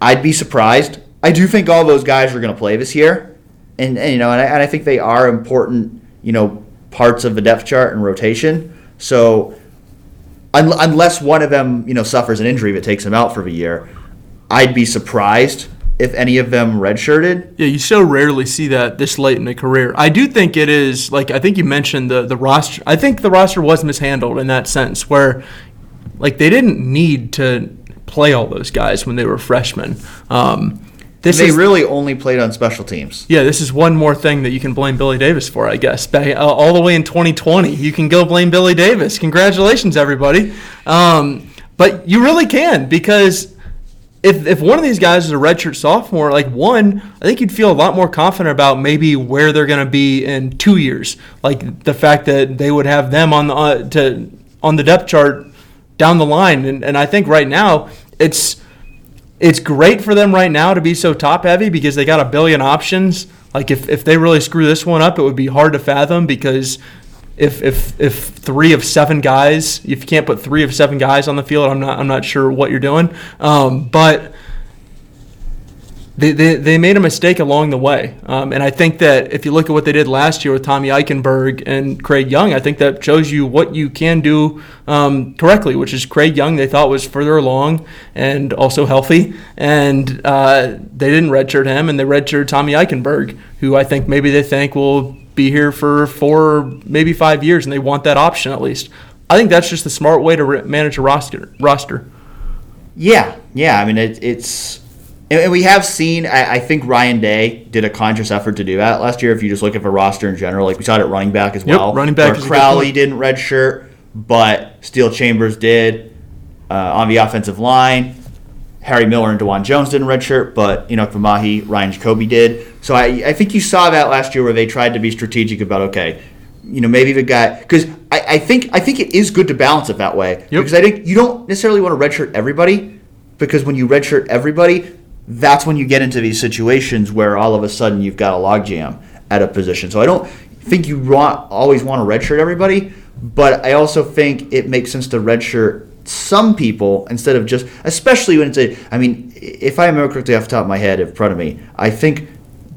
I'd be surprised. I do think all those guys are going to play this year and, and you know, and I, and I think they are important, you know, parts of the depth chart and rotation. So un- unless one of them, you know, suffers an injury that takes him out for the year, I'd be surprised if any of them redshirted. Yeah, you so rarely see that this late in a career. I do think it is like I think you mentioned the the roster. I think the roster was mishandled in that sense, where like they didn't need to play all those guys when they were freshmen. Um, this they is, really only played on special teams. Yeah, this is one more thing that you can blame Billy Davis for, I guess. Back, uh, all the way in 2020, you can go blame Billy Davis. Congratulations, everybody. Um, but you really can because if, if one of these guys is a redshirt sophomore, like one, I think you'd feel a lot more confident about maybe where they're going to be in two years. Like the fact that they would have them on the uh, to on the depth chart down the line, and, and I think right now it's it's great for them right now to be so top heavy because they got a billion options. Like if, if they really screw this one up, it would be hard to fathom because if if if three of seven guys, if you can't put three of seven guys on the field, I'm not I'm not sure what you're doing. Um, but they, they, they made a mistake along the way. Um, and I think that if you look at what they did last year with Tommy Eichenberg and Craig Young, I think that shows you what you can do um, correctly, which is Craig Young, they thought was further along and also healthy. And uh, they didn't redshirt him, and they redshirted Tommy Eichenberg, who I think maybe they think will be here for four, maybe five years, and they want that option at least. I think that's just the smart way to re- manage a roster. roster. Yeah, yeah. I mean, it, it's and, we have seen, I, I, think Ryan Day did a conscious effort to do that last year. If you just look at the roster in general, like we saw it at running back as well. Yep, running back. Crowley didn't redshirt, but Steele Chambers did uh, on the offensive line. Harry Miller and Dawand Jones didn't redshirt, but you know Vimahi, Ryan Jacoby did. So I, I think you saw that last year where they tried to be strategic about okay, you know maybe the guy because I, I think I think it is good to balance it that way yep. because I think you don't necessarily want to redshirt everybody because when you redshirt everybody, that's when you get into these situations where all of a sudden you've got a logjam at a position. So I don't think you want, always want to redshirt everybody, but I also think it makes sense to redshirt some people instead of just, especially when it's a, I mean, if I remember correctly off the top of my head in front of me, I think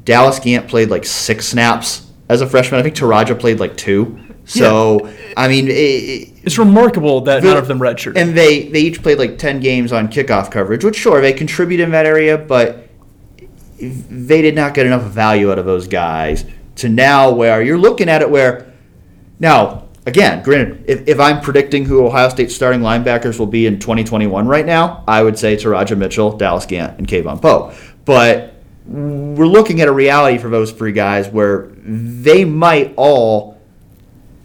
Dallas Gant played like six snaps as a freshman. I think Teradja played like two. So yeah. I mean, it, it's remarkable that the, none of them redshirted. And they they each played like ten games on kickoff coverage, which sure they contribute in that area, but they did not get enough value out of those guys to now where you're looking at it where now again, granted, if, if I'm predicting who Ohio State's starting linebackers will be in 2021 right now, I would say Teradja Mitchell, Dallas Gant, and K'Vaughan Poe. But we're looking at a reality for those three guys where they might all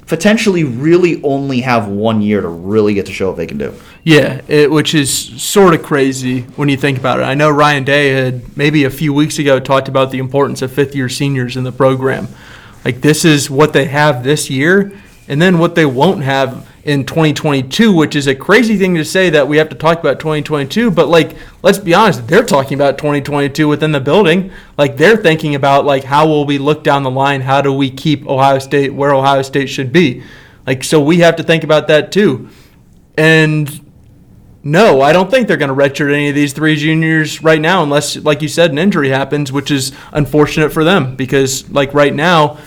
potentially really only have one year to really get to show what they can do. Yeah, it, which is sort of crazy when you think about it. I know Ryan Day had maybe a few weeks ago talked about the importance of fifth year seniors in the program. Like, this is what they have this year, and then what they won't have in 2022, which is a crazy thing to say that we have to talk about 2022. But, like, let's be honest, they're talking about 2022 within the building. Like, they're thinking about, like, how will we look down the line? How do we keep Ohio State where Ohio State should be? Like, so we have to think about that too. And no, I don't think they're going to redshirt any of these three juniors right now, unless, like you said, an injury happens, which is unfortunate for them because, like right now,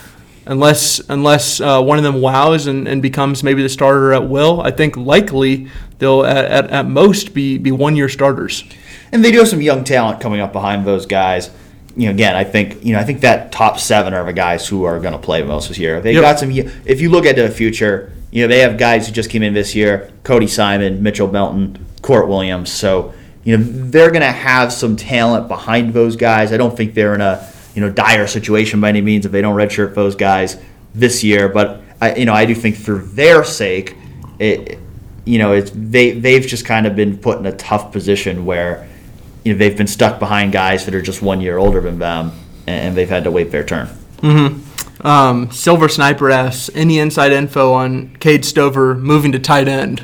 unless unless uh, one of them wows and, and becomes maybe the starter at will, I think likely they'll at, at, at most be be one year starters. And they do have some young talent coming up behind those guys. You know, again, I think you know, I think that top seven are the guys who are going to play most this year. They Yep. got some. If you look at the future, you know, they have guys who just came in this year: Cody Simon, Mitchell Melton, Kourt Williams. So you know, they're going to have some talent behind those guys. I don't think they're in a you know dire situation by any means if they don't redshirt those guys this year. But I, you know, I do think for their sake, it, you know, it's they they've just kind of been put in a tough position where you know they've been stuck behind guys that are just one year older than them, and they've had to wait their turn. Mm-hmm. Um, Silver Sniper asks any inside info on Cade Stover moving to tight end.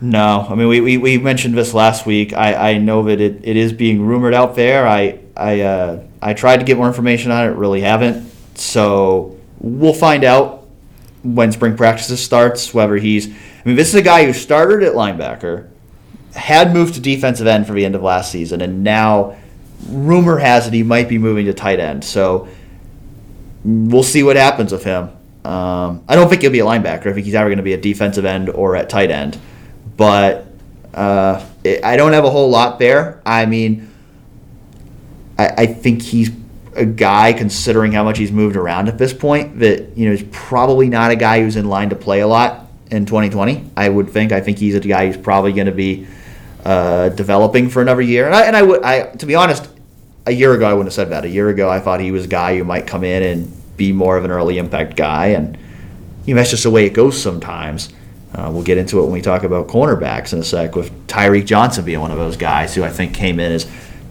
No, I mean we, we, we mentioned this last week. I, I know that it, it is being rumored out there. I I uh, I tried to get more information on it, really haven't. So we'll find out when spring practices starts whether he's. I mean, this is a guy who started at linebacker, had moved to defensive end for the end of last season, and now rumor has it he might be moving to tight end. So we'll see what happens with him. Um, I don't think he'll be a linebacker. I think he's either going to be a defensive end or at tight end. But uh, it, I don't have a whole lot there. I mean, I, I think he's a guy, considering how much he's moved around at this point, that you know is probably not a guy who's in line to play a lot in 2020. I would think. I think he's a guy who's probably going to be uh, developing for another year. And I, and I would, I to be honest, a year ago I wouldn't have said that. A year ago I thought he was a guy who might come in and be more of an early impact guy, and you know that's just the way it goes sometimes. Uh, we'll get into it when we talk about cornerbacks in a sec, with Tyreke Johnson being one of those guys who I think came in as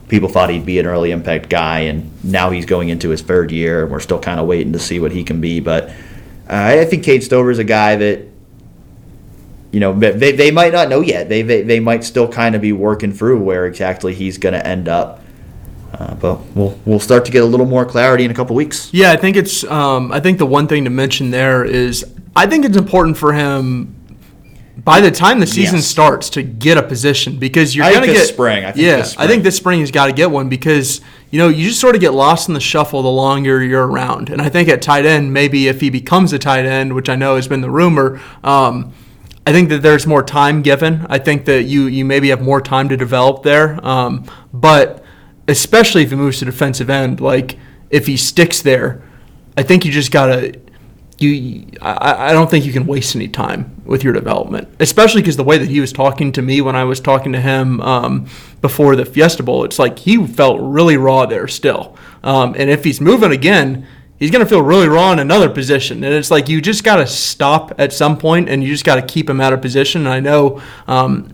people thought he'd be an early impact guy, and now he's going into his third year, and we're still kind of waiting to see what he can be. But uh, I think Cade Stover is a guy that you know they, they might not know yet. They, they they might still kind of be working through where exactly he's going to end up. Uh, but we'll we'll start to get a little more clarity in a couple weeks. Yeah, I think it's. Um, I think the one thing to mention there is I think it's important for him by the time the season Yes. starts to get a position because you're going to get spring. I think yeah, this I think spring. this spring he's got to get one because you know you just sort of get lost in the shuffle the longer you're around. And I think at tight end, maybe if he becomes a tight end, which I know has been the rumor. Um, I think that there's more time given. I think that you you maybe have more time to develop there. Um, but especially if he moves to defensive end, like if he sticks there, I think you just gotta. You, I, I don't think you can waste any time with your development, especially because the way that he was talking to me when I was talking to him um, before the Fiesta Bowl, it's like he felt really raw there still. Um, and if he's moving again, he's going to feel really raw in another position. And it's like you just got to stop at some point and you just got to keep him out of position. And I know. Um,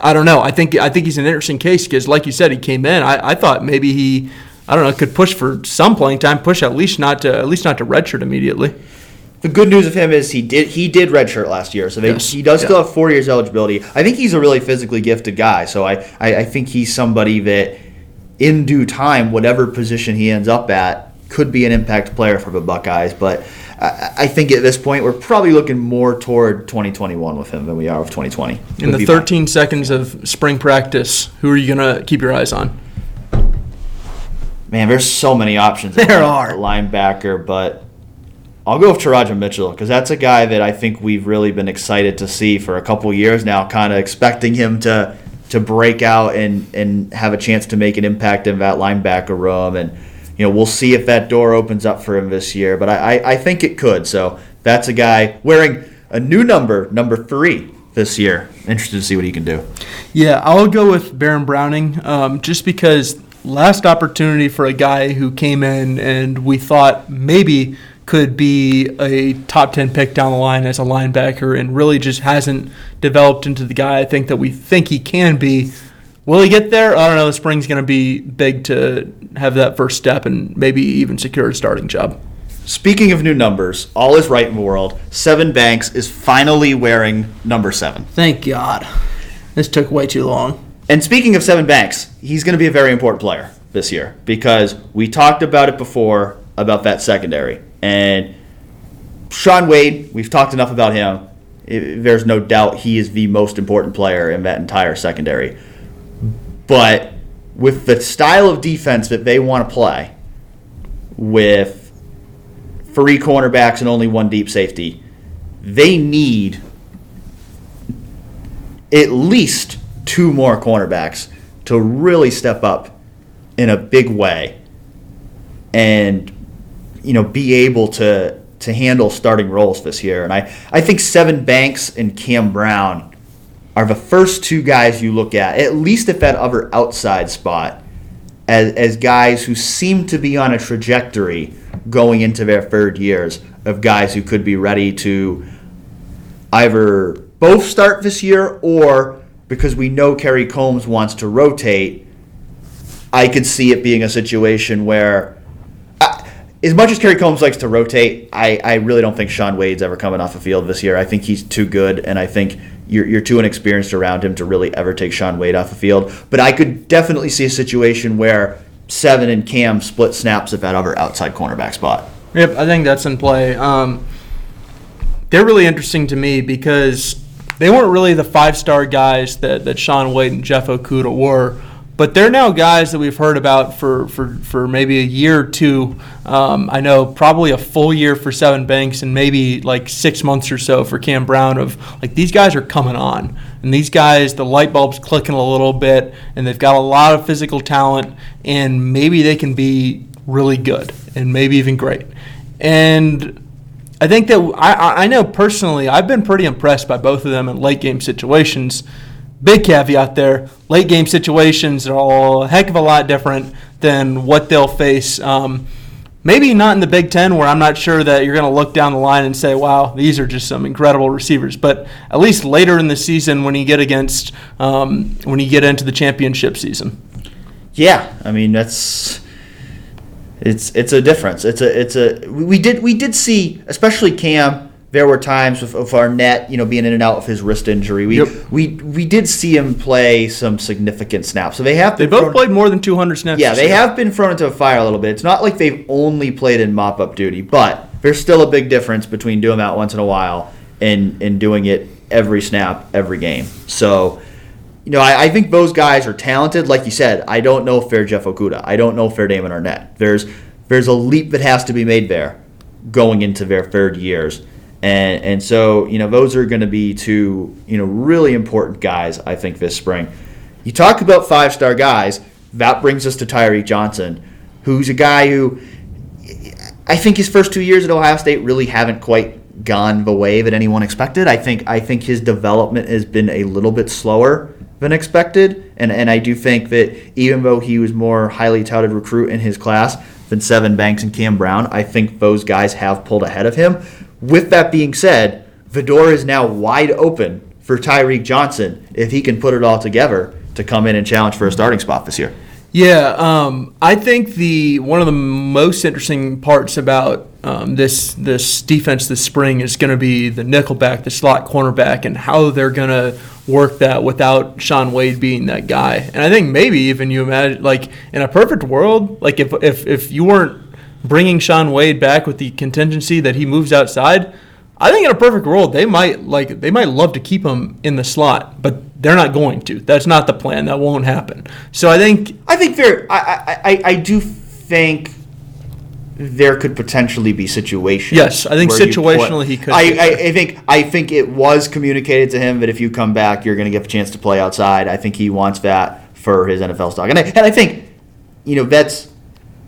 I don't know. I think I think he's an interesting case because, like you said, he came in. I, I thought maybe he, I don't know, could push for some playing time. Push at least not to at least not to redshirt immediately. The good news of him is he did he did redshirt last year, so they, Yes. he does Yeah. still have four years eligibility. I think he's a really physically gifted guy, so I, I, I think he's somebody that, in due time, whatever position he ends up at, could be an impact player for the Buckeyes. But I, I think at this point we're probably looking more toward 2021 with him than we are with 2020. In the be my- 13 seconds of spring practice, who are you gonna keep your eyes on? Man, there's so many options. There are. linebacker, but I'll go with Taraja Mitchell because that's a guy that I think we've really been excited to see for a couple years now. Kind of expecting him to to break out and and have a chance to make an impact in that linebacker room, and you know we'll see if that door opens up for him this year. But I I, I think it could. So that's a guy wearing a new number, number three this year. Interested to see what he can do. Yeah, I'll go with Baron Browning, um, just because last opportunity for a guy who came in and we thought maybe could be a top 10 pick down the line as a linebacker and really just hasn't developed into the guy I think that we think he can be. Will he get there? I don't know. The spring's going to be big to have that first step and maybe even secure a starting job. Speaking of new numbers, all is right in the world. Sevyn Banks is finally wearing number seven. Thank God. This took way too long. And speaking of Sevyn Banks, he's going to be a very important player this year because we talked about it before about that secondary. And Shaun Wade, we've talked enough about him. It- there's no doubt he is the most important player in that entire secondary. But with the style of defense that they want to play, with three cornerbacks and only one deep safety, they need at least two more cornerbacks to really step up in a big way and you know be able to to handle starting roles this year. And I, I think Sevyn Banks and Cam Brown are the first two guys you look at at least at that other outside spot as, as guys who seem to be on a trajectory going into their third years of guys who could be ready to either both start this year or because we know Kerry Coombs wants to rotate, I could see it being a situation where, uh, as much as Kerry Coombs likes to rotate, I, I really don't think Shaun Wade's ever coming off the field this year. I think he's too good, and I think you're, you're too inexperienced around him to really ever take Shaun Wade off the field. But I could definitely see a situation where Sevyn and Cam split snaps at that other outside cornerback spot. Yep, I think that's in play. Um, they're really interesting to me because they weren't really the five star guys that, that Shaun Wade and Jeff Okudah were, but they're now guys that we've heard about for, for, for maybe a year or two. Um, I know probably a full year for Sevyn Banks and maybe like six months or so for Cam Brown of like these guys are coming on. And these guys, the light bulb's clicking a little bit, and they've got a lot of physical talent, and maybe they can be really good and maybe even great. And I think that I- I, know personally, I've been pretty impressed by both of them in late game situations. Big caveat there: late game situations are all a heck of a lot different than what they'll face. Um, maybe not in the Big Ten, where I'm not sure that you're going to look down the line and say, "Wow, these are just some incredible receivers." But at least later in the season, when you get against, um, when you get into the championship season. Yeah, I mean that's it's it's a difference. It's a it's a we did we did see especially Cam. There were times with, with Arnette, you know, being in and out of his wrist injury. We Yep. we we did see him play some significant snaps. So they have They both thrown- played more than 200 snaps. Yeah, they year. have been thrown into a fire a little bit. It's not like they've only played in mop up duty, but there's still a big difference between doing that once in a while and and doing it every snap, every game. So, you know, I, I think those guys are talented. Like you said, I don't know they're Jeff Okudah. I don't know they're Damon Arnette. There's there's a leap that has to be made there going into their third years. And and so, you know, those are going to be two, you know, really important guys I think this spring. You talk about five-star guys, that brings us to Tyreke Johnson, who's a guy who I think his first two years at Ohio State really haven't quite gone the way that anyone expected. I think I think his development has been a little bit slower than expected, and and I do think that even though he was more highly touted recruit in his class than Sevyn Banks and Cam Brown, I think those guys have pulled ahead of him. With that being said, the door is now wide open for Tyreke Johnson if he can put it all together to come in and challenge for a starting spot this year. Yeah, um, I think the one of the most interesting parts about um, this this defense this spring is going to be the nickelback, the slot cornerback, and how they're going to work that without Shaun Wade being that guy. And I think maybe even you imagine, like in a perfect world, like if if if you weren't bringing Shaun Wade back with the contingency that he moves outside. I think in a perfect world, they might like they might love to keep him in the slot, but they're not going to. That's not the plan. That won't happen. So I think I think there. I, I, I, do think there could potentially be situations. Yes, I think situationally he could I. I, I think I think it was communicated to him that if you come back, you're going to get a chance to play outside. I think he wants that for his NFL stock, and I, and I think you know that's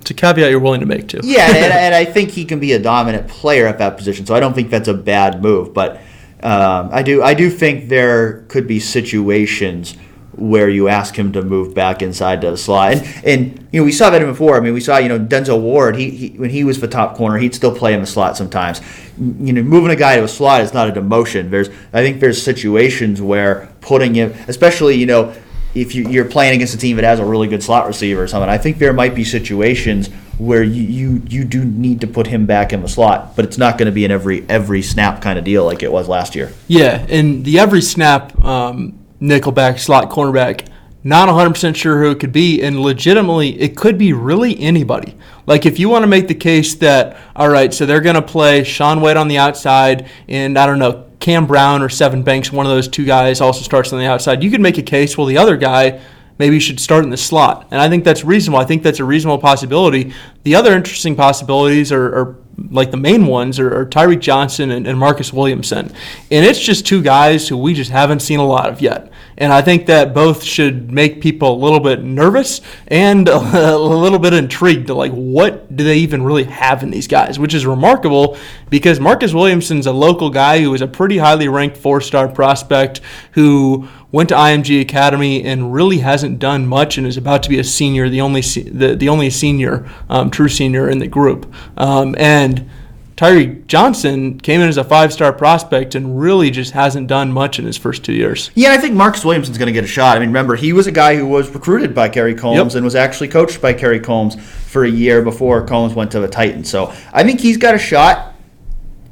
it's a caveat you're willing to make too. yeah, and, and I think he can be a dominant player at that position. So I don't think that's a bad move. But um, I do I do think there could be situations where you ask him to move back inside to the slot. And and you know we saw that before. I mean we saw you know Denzel Ward. He, he when he was the top corner, he'd still play in the slot sometimes. You know moving a guy to a slot is not a demotion. There's I think there's situations where putting him, especially you know if you, you're playing against a team that has a really good slot receiver or something. I think there might be situations where you, you, you do need to put him back in the slot, but it's not going to be an every every snap kind of deal like it was last year. Yeah, and the every snap um, nickelback slot cornerback. Not 100% sure who it could be, and legitimately, it could be really anybody. Like, if you want to make the case that, all right, so they're going to play Shaun Wade on the outside, and I don't know, Cam Brown or Sevyn Banks, one of those two guys, also starts on the outside, you could make a case, well, the other guy maybe you should start in the slot. And I think that's reasonable. I think that's a reasonable possibility. The other interesting possibilities are, are like the main ones are, are Tyreke Johnson and, and Marcus Williamson. And it's just two guys who we just haven't seen a lot of yet. And I think that both should make people a little bit nervous and a, little bit intrigued to like, what do they even really have in these guys? Which is remarkable because Marcus Williamson's a local guy who is a pretty highly ranked four star prospect who went to IMG Academy and really hasn't done much and is about to be a senior, the only, the, the only senior, um, true senior in the group. Um, and Tyreke Johnson came in as a five star prospect and really just hasn't done much in his first two years. Yeah, I think Marcus Williamson's going to get a shot. I mean, remember, he was a guy who was recruited by Kerry Coombs yep. and was actually coached by Kerry Coombs for a year before Coombs went to the Titans. So I think he's got a shot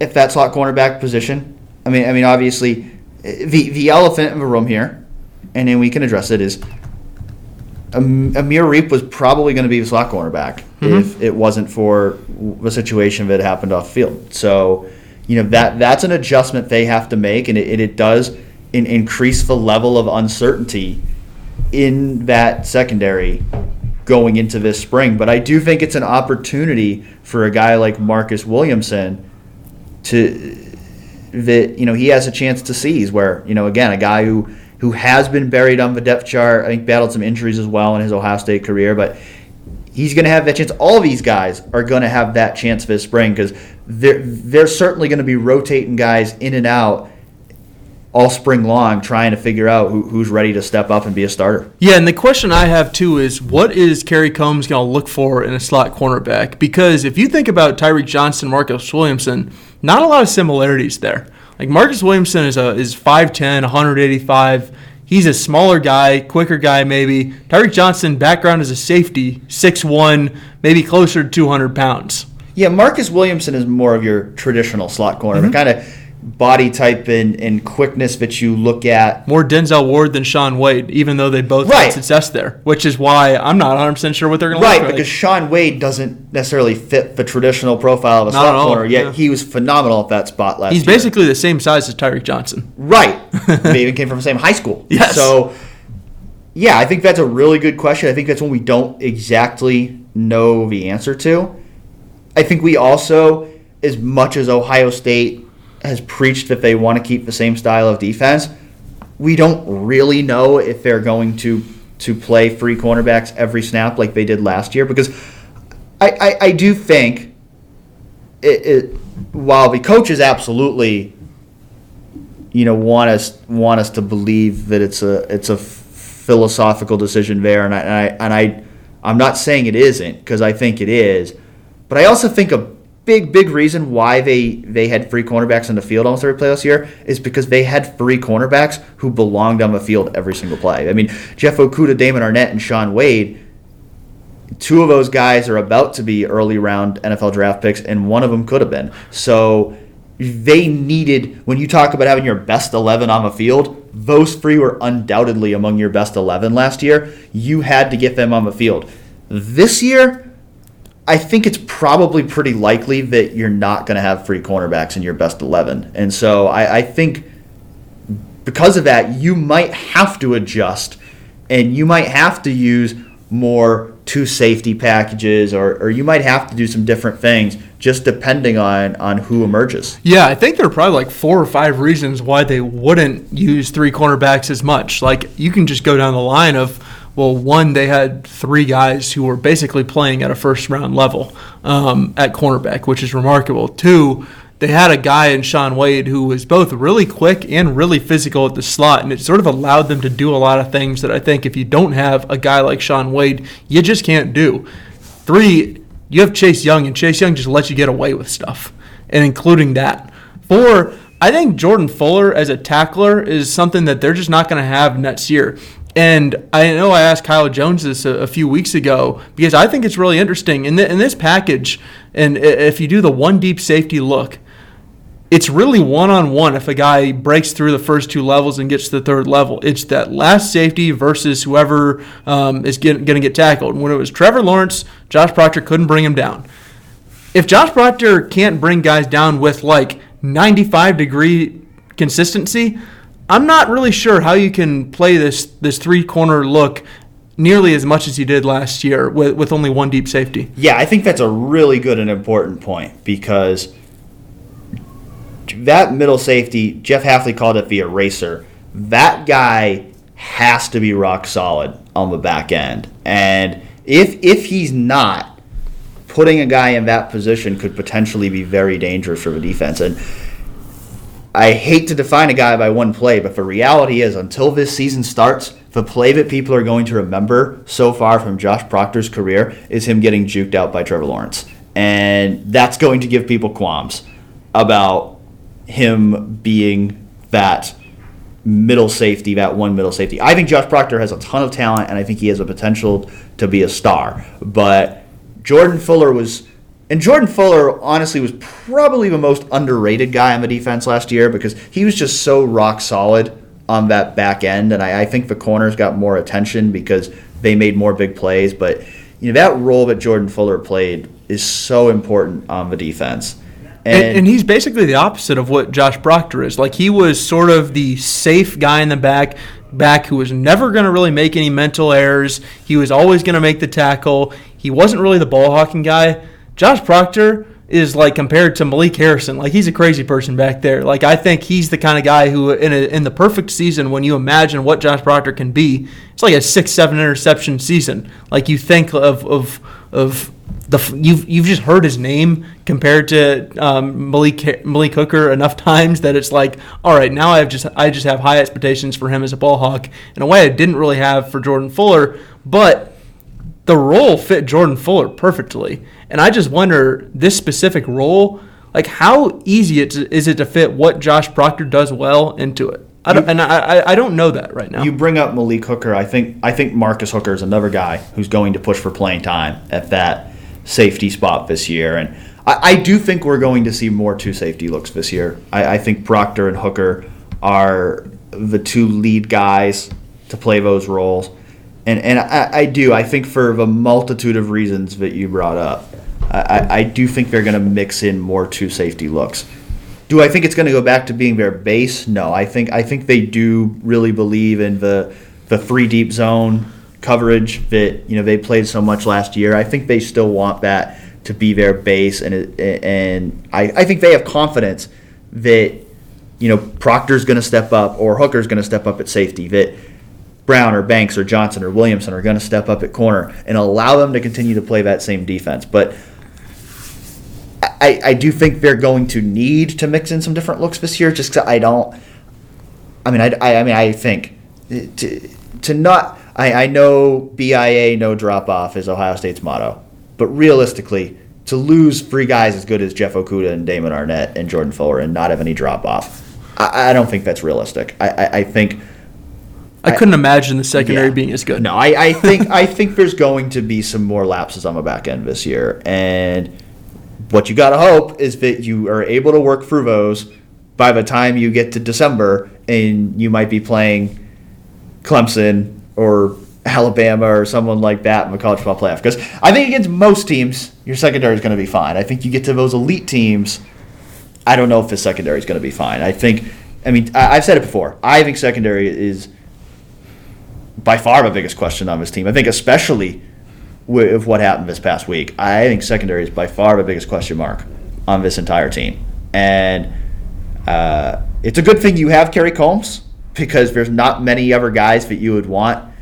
if that slot cornerback position. I mean, I mean, obviously, eh, the the elephant in the room here, and then we can address it is Amir Riep was probably going to be the slot cornerback mm-hmm. if it wasn't for the situation that happened off field. So, you know that that's an adjustment they have to make, and it, it does in, increase the level of uncertainty in that secondary going into this spring. But I do think it's an opportunity for a guy like Marcus Williamson to that you know he has a chance to seize. Where you know again a guy who who has been buried on the depth chart. I think battled some injuries as well in his Ohio State career, but he's going to have that chance. All these guys are going to have that chance this spring because they're they're certainly going to be rotating guys in and out all spring long trying to figure out who, who's ready to step up and be a starter. Yeah, and the question I have too is what is Kerry Coombs going to look for in a slot cornerback? Because if you think about Tyreke Johnson, Marcus Williamson, not a lot of similarities there. Like Marcus Williamson is a is 5'10", 185. He's a smaller guy, quicker guy maybe. Tyreke Johnson, background as a safety, 6'1", maybe closer to 200 pounds. Yeah, Marcus Williamson is more of your traditional slot corner, mm-hmm. kind of body type and, and quickness that you look at. More Denzel Ward than Shaun Wade, even though they both right. had success there, which is why I'm not 100% sure what they're going to right, Right, because Shaun Wade doesn't necessarily fit the traditional profile of a slot corner, yet yeah. he was phenomenal at that spot last year. He's year. basically the same size as Tyreke Johnson. Right. they even came from the same high school. Yes. So, yeah, I think that's a really good question. I think that's one we don't exactly know the answer to. I think we also, as much as Ohio State has preached that they want to keep the same style of defense. We don't really know if they're going to to play free cornerbacks every snap like they did last year because I, I, I do think it, it, while the coaches absolutely you know want us want us to believe that it's a it's a philosophical decision there and I and I, and I I'm not saying it isn't because I think it is but I also think a big, big reason why they they had free cornerbacks in the field almost every play this year is because they had free cornerbacks who belonged on the field every single play. I mean, Jeff Okudah, Damon Arnette, and Shaun Wade. Two of those guys are about to be early round NFL draft picks, and one of them could have been. So they needed when you talk about having your best 11 on the field those three were undoubtedly among your best 11 last year you had to get them on the field this year I think it's probably pretty likely that you're not going to have free cornerbacks in your best 11. And so I, I, think because of that, you might have to adjust and you might have to use more two safety packages or, or you might have to do some different things just depending on, on who emerges. Yeah, I think there are probably like four or five reasons why they wouldn't use three cornerbacks as much. Like you can just go down the line of well, one, they had three guys who were basically playing at a first round level um, at cornerback, which is remarkable. Two, they had a guy in Shaun Wade who was both really quick and really physical at the slot, and it sort of allowed them to do a lot of things that I think if you don't have a guy like Shaun Wade, you just can't do. Three, you have Chase Young, and Chase Young just lets you get away with stuff, and including that. Four, I think Jordan Fuller as a tackler is something that they're just not going to have next year. And I know I asked Kyle Jones this a, a, few weeks ago because I think it's really interesting in, the, in this package. And if you do the one deep safety look, it's really one on one if a guy breaks through the first two levels and gets to the third level. It's that last safety versus whoever um, is going to get tackled. And when it was Trevor Lawrence, Josh Proctor couldn't bring him down. If Josh Proctor can't bring guys down with like 95 degree consistency, I'm not really sure how you can play this this three corner look nearly as much as you did last year with, with only one deep safety. Yeah, I think that's a really good and important point because that middle safety, Jeff Hafley called it the eraser. That guy has to be rock solid on the back end. And if if he's not, putting a guy in that position could potentially be very dangerous for the defense. And I hate to define a guy by one play, but the reality is until this season starts, the play that people are going to remember so far from Josh Proctor's career is him getting juked out by Trevor Lawrence. And that's going to give people qualms about him being that middle safety, that one middle safety. I think Josh Proctor has a ton of talent, and I think he has a potential to be a star. But Jordan Fuller was, and Jordan Fuller honestly was probably the most underrated guy on the defense last year because he was just so rock solid on that back end, and I, I think the corners got more attention because they made more big plays. But you know that role that Jordan Fuller played is so important on the defense. And, and, and, he's basically the opposite of what Josh Proctor is. Like he was sort of the safe guy in the back, back who was never going to really make any mental errors. He was always going to make the tackle. He wasn't really the ball hawking guy. Josh Proctor is like compared to Malik Harrison. Like he's a crazy person back there. Like I think he's the kind of guy who, in a, in the perfect season, when you imagine what Josh Proctor can be, it's like a six seven interception season. Like you think of of of the you've you've just heard his name compared to um, Malik Malik Hooker enough times that it's like, all right, now I have just I just have high expectations for him as a ball hawk in a way I didn't really have for Jordan Fuller, but the role fit Jordan Fuller perfectly, and I just wonder this specific role, like how easy it is it to fit what Josh Proctor does well into it. I don't, and I, I don't know that right now. You bring up Malik Hooker. I think I think Marcus Hooker is another guy who's going to push for playing time at that safety spot this year. And I, I do think we're going to see more two safety looks this year. I, I think Proctor and Hooker are the two lead guys to play those roles. And, and I, I do. I think for the multitude of reasons that you brought up, I, I do think they're going to mix in more two safety looks. Do I think it's going to go back to being their base? No. I think I think they do really believe in the the three deep zone coverage that you know they played so much last year. I think they still want that to be their base, and it, and I, I think they have confidence that you know Proctor's going to step up or Hooker's going to step up at safety. That Brown or Banks or Johnson or Williamson are going to step up at corner and allow them to continue to play that same defense. But I, I do think they're going to need to mix in some different looks this year. Just I don't. I mean, I, I, I mean, I think to to not I, I know BIA no drop off is Ohio State's motto, but realistically, to lose three guys as good as Jeff Okudah and Damon Arnette and Jordan Fuller and not have any drop off, I, I don't think that's realistic. I, I, I think. I, couldn't imagine the secondary yeah. being as good. No, I, I think I think there's going to be some more lapses on the back end this year, and what you got to hope is that you are able to work through those by the time you get to December, and you might be playing Clemson or Alabama or someone like that in the college football playoff. Because I think against most teams, your secondary is going to be fine. I think you get to those elite teams, I don't know if the secondary is going to be fine. I think, I mean, I've said it before. I think secondary is by far the biggest question on this team. I think especially with what happened this past week. I think secondary is by far the biggest question mark on this entire team. And uh, it's a good thing you have Kerry Coombs because there's not many other guys that you would want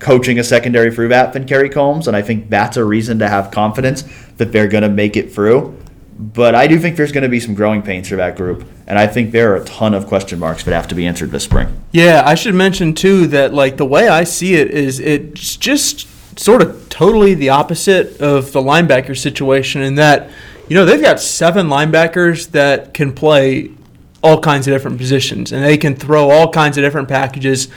coaching a secondary through that than Kerry Coombs. and I think that's a reason to have confidence that they're going to make it through. But I do think there's going to be some growing pains for that group, and I think there are a ton of question marks that have to be answered this spring. Yeah, I should mention too that like the way I see it is it's just sort of totally the opposite of the linebacker situation in that you know they've got seven linebackers that can play all kinds of different positions and they can throw all kinds of different packages.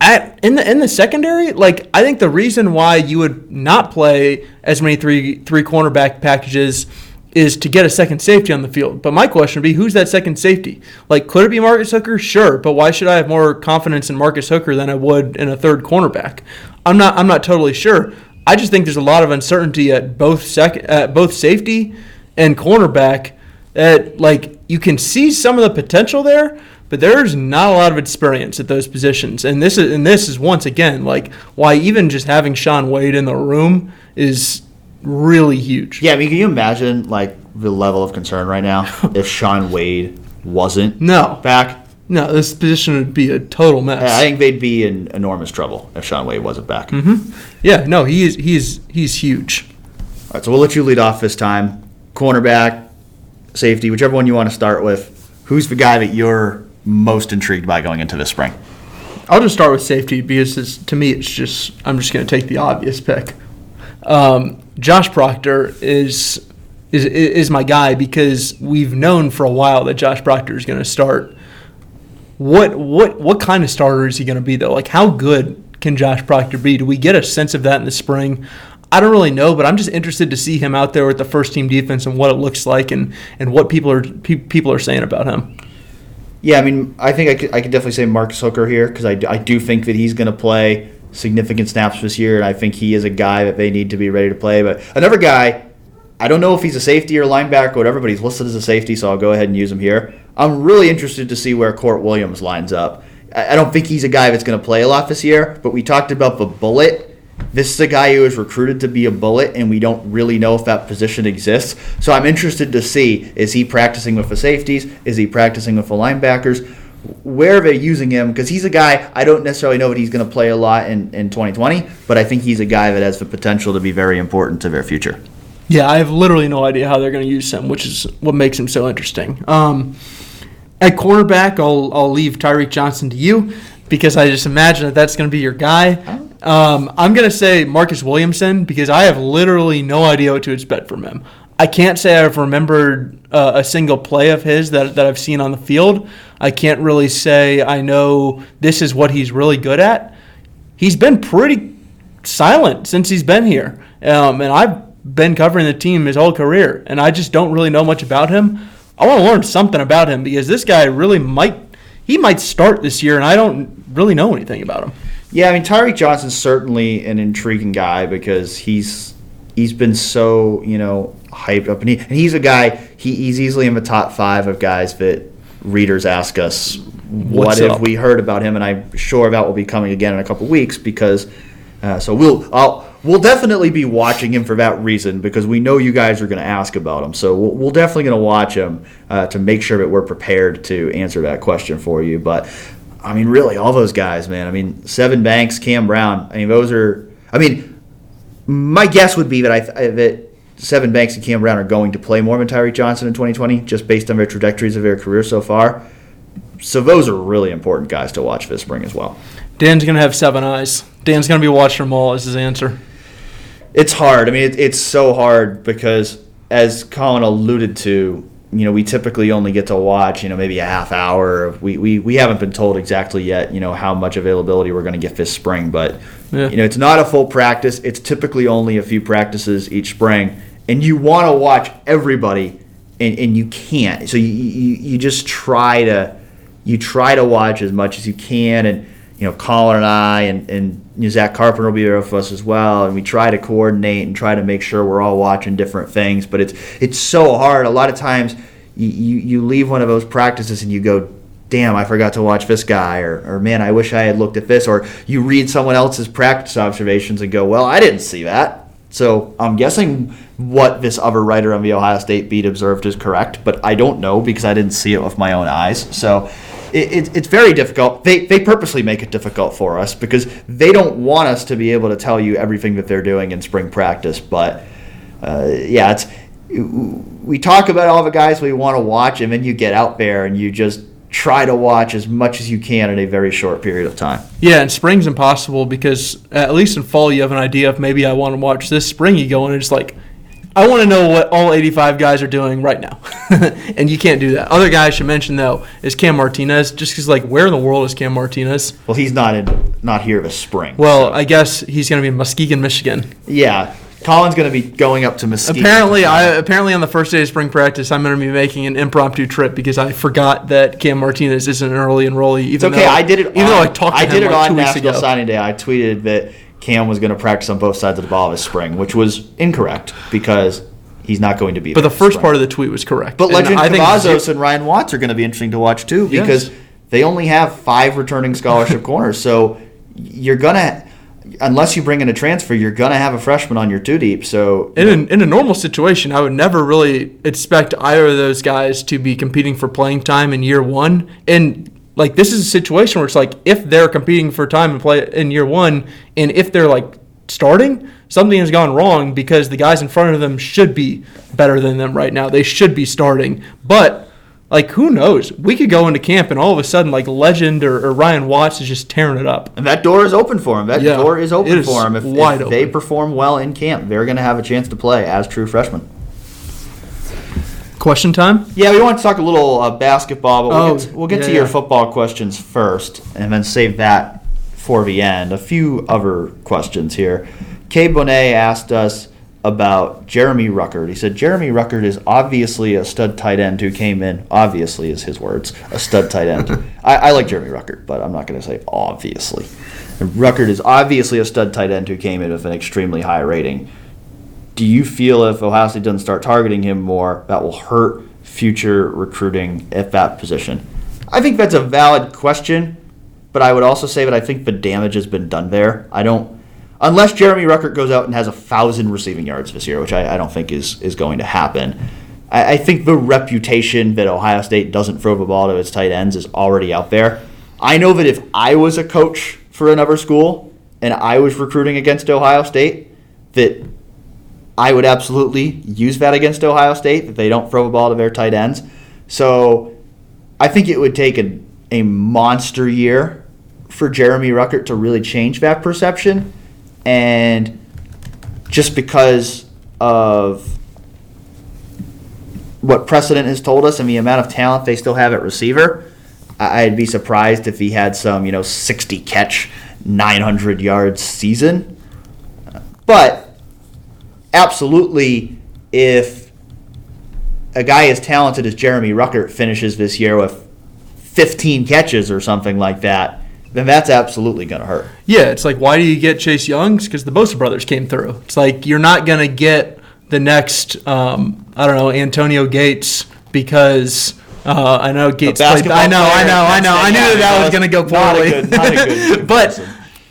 At, in the in the secondary, like I think the reason why you would not play as many three three cornerback packages is to get a second safety on the field. But my question would be, who's that second safety? Like, could it be Marcus Hooker? Sure, but why should I have more confidence in Marcus Hooker than I would in a third cornerback? I'm not. I'm not totally sure. I just think there's a lot of uncertainty at both second, at both safety and cornerback. That like you can see some of the potential there, but there's not a lot of experience at those positions. And this is and this is once again like why even just having Shaun Wade in the room is really huge. Yeah, I mean, can you imagine like the level of concern right now if Shaun Wade wasn't No, back? no, this position would be a total mess. I think they'd be in enormous trouble if Shaun Wade wasn't back. Yeah, no, he is he's he's huge. All right, so we'll let you lead off this time. Cornerback, safety, whichever one you want to start with. Who's the guy that you're most intrigued by going into this spring? I'll just start with safety because it's, to me it's just I'm just going to take the obvious pick. Um, Josh Proctor is is is my guy because we've known for a while that Josh Proctor is going to start. What what what kind of starter is he going to be though? Like how good can Josh Proctor be? Do we get a sense of that in the spring? I don't really know, but I'm just interested to see him out there with the first team defense and what it looks like and, and what people are pe- people are saying about him. Yeah, I mean, I think I could, I could definitely say Marcus Hooker here because I, I do think that he's going to play significant snaps this year, and I think he is a guy that they need to be ready to play. But another guy, I don't know if he's a safety or linebacker or whatever, but he's listed as a safety, so I'll go ahead and use him here. I'm really interested to see where Kourt Williams lines up. I don't think he's a guy that's going to play a lot this year, but we talked about the bullet. This is a guy who was recruited to be a bullet, and we don't really know if that position exists. So I'm interested to see is he practicing with the safeties? Is he practicing with the linebackers? Where they're using him, because he's a guy, I don't necessarily know that he's going to play a lot in, in 2020, but I think he's a guy that has the potential to be very important to their future. Yeah, I have literally no idea how they're going to use him, which is what makes him so interesting. Um, at cornerback, I'll I'll leave Tyreke Johnson to you because I just imagine that that's going to be your guy. Um, I'm going to say Marcus Williamson because I have literally no idea what to expect from him. I can't say I've remembered uh, a single play of his that, that I've seen on the field. I can't really say I know this is what he's really good at. He's been pretty silent since he's been here. Um, and I've been covering the team his whole career, and I just don't really know much about him. I want to learn something about him because this guy really might he might start this year, and I don't really know anything about him. Yeah, I mean Tyreke Johnson's certainly an intriguing guy because he's he's been so you know hyped up, and, he, and he's a guy he, he's easily in the top five of guys that readers ask us what What's have up? we heard about him, and I'm sure that will be coming again in a couple weeks because uh, so we'll I'll. We'll definitely be watching him for that reason because we know you guys are going to ask about him. So we'll, we'll definitely going to watch him uh, to make sure that we're prepared to answer that question for you. But I mean, really, all those guys, man. I mean, Sevyn Banks, Cam Brown. I mean, those are. I mean, my guess would be that I that Sevyn Banks and Cam Brown are going to play more than Tyreke Johnson in 2020, just based on their trajectories of their career so far. So those are really important guys to watch this spring as well. Dan's gonna have seven eyes. Dan's gonna be watching them all. Is his answer? It's hard. I mean, it, it's so hard because, as Colin alluded to, you know, we typically only get to watch, you know, maybe a half hour. We, we, we haven't been told exactly yet, you know, how much availability we're going to get this spring. But, Yeah. you know, it's not a full practice. It's typically only a few practices each spring. And you want to watch everybody, and, and you can't. So you, you, you just try to you try to watch as much as you can. And, you know, Colin and I and, and you know, Zach Carpenter will be there with us as well. And we try to coordinate and try to make sure we're all watching different things. But it's it's so hard. A lot of times you, you, you leave one of those practices and you go, damn, I forgot to watch this guy, or, or man, I wish I had looked at this, or you read someone else's practice observations and go, well, I didn't see that. So I'm guessing what this other writer on the Ohio State beat observed is correct, but I don't know because I didn't see it with my own eyes. So it, it, it's very difficult. They, they purposely make it difficult for us because they don't want us to be able to tell you everything that they're doing in spring practice. But uh, yeah, it's we talk about all the guys we want to watch, and then you get out there and you just try to watch as much as you can in a very short period of time. Yeah, and spring's impossible because at least in fall you have an idea of maybe I want to watch this. Spring you go and it's like, I want to know what all 85 guys are doing right now, and you can't do that. Other guy I should mention though is Cam Martinez, just because like where in the world is Cam Martinez? Well, he's not in, not here this spring. Well, I guess he's going to be in Muskegon, Michigan. yeah, Colin's going to be going up to Muskegon. Apparently, I apparently on the first day of spring practice, I'm going to be making an impromptu trip because I forgot that Cam Martinez isn't an early enrollee. Even It's okay. though, I did it. Even on, though I talked to I him did it like on National ago. Signing Day. I tweeted that Cam was going to practice on both sides of the ball this spring, which was incorrect because he's not going to be. But the first part of the tweet was correct. But And Lejond I Cavazos and Ryan Watts are going to be interesting to watch too Yes. because they only have five returning scholarship corners. So you're gonna, unless you bring in a transfer, you're gonna have a freshman on your two deep. So in a, in a normal situation, I would never really expect either of those guys to be competing for playing time in year one. And like this is a situation where it's like if they're competing for time and play in year one, and if they're like starting, something has gone wrong because the guys in front of them should be better than them right now. They should be starting, but. Like who knows? We could go into camp and all of a sudden, like Lejond or, or Ryan Watts is just tearing it up. And that door is open for him. That Yeah, door is open is for him. If, wide if they perform well in camp, they're going to have a chance to play as true freshmen. Question time? Yeah, we want to talk a little uh, basketball, but we'll Oh, get to, we'll get yeah, to your yeah. football questions first, and then save that for the end. A few other questions here. Kay Bonet asked us about Jeremy Ruckert. He said Jeremy Ruckert is obviously a stud tight end who came in. Obviously, is his words. A stud tight end. I, I like Jeremy Ruckert, but I'm not going to say obviously. And Ruckert is obviously a stud tight end who came in with an extremely high rating do you feel if Ohio State doesn't start targeting him more, that will hurt future recruiting at that position? I think that's a valid question, but I would also say that I think the damage has been done there. I don't, unless Jeremy Ruckert goes out and has a thousand receiving yards this year, which I, I don't think is is going to happen. I, I think the reputation that Ohio State doesn't throw the ball to its tight ends is already out there. I know that if I was a coach for another school and I was recruiting against Ohio State, that I would absolutely use that against Ohio State that they don't throw the ball to their tight ends. So I think it would take a, a monster year for Jeremy Ruckert to really change that perception. And just because of what precedent has told us and the amount of talent they still have at receiver, I'd be surprised if he had some, you know, 60 catch, 900 yards season. But absolutely, if a guy as talented as Jeremy Ruckert finishes this year with 15 catches or something like that, then that's absolutely going to hurt. Yeah, it's like why do you get Chase Youngs? Because the Bosa brothers came through. It's like you're not gonna get the next, um, I don't know, Antonio Gates because uh, I know Gates played. I know, I know, I know. I knew that, that was gonna go not a poorly. good- not a good but.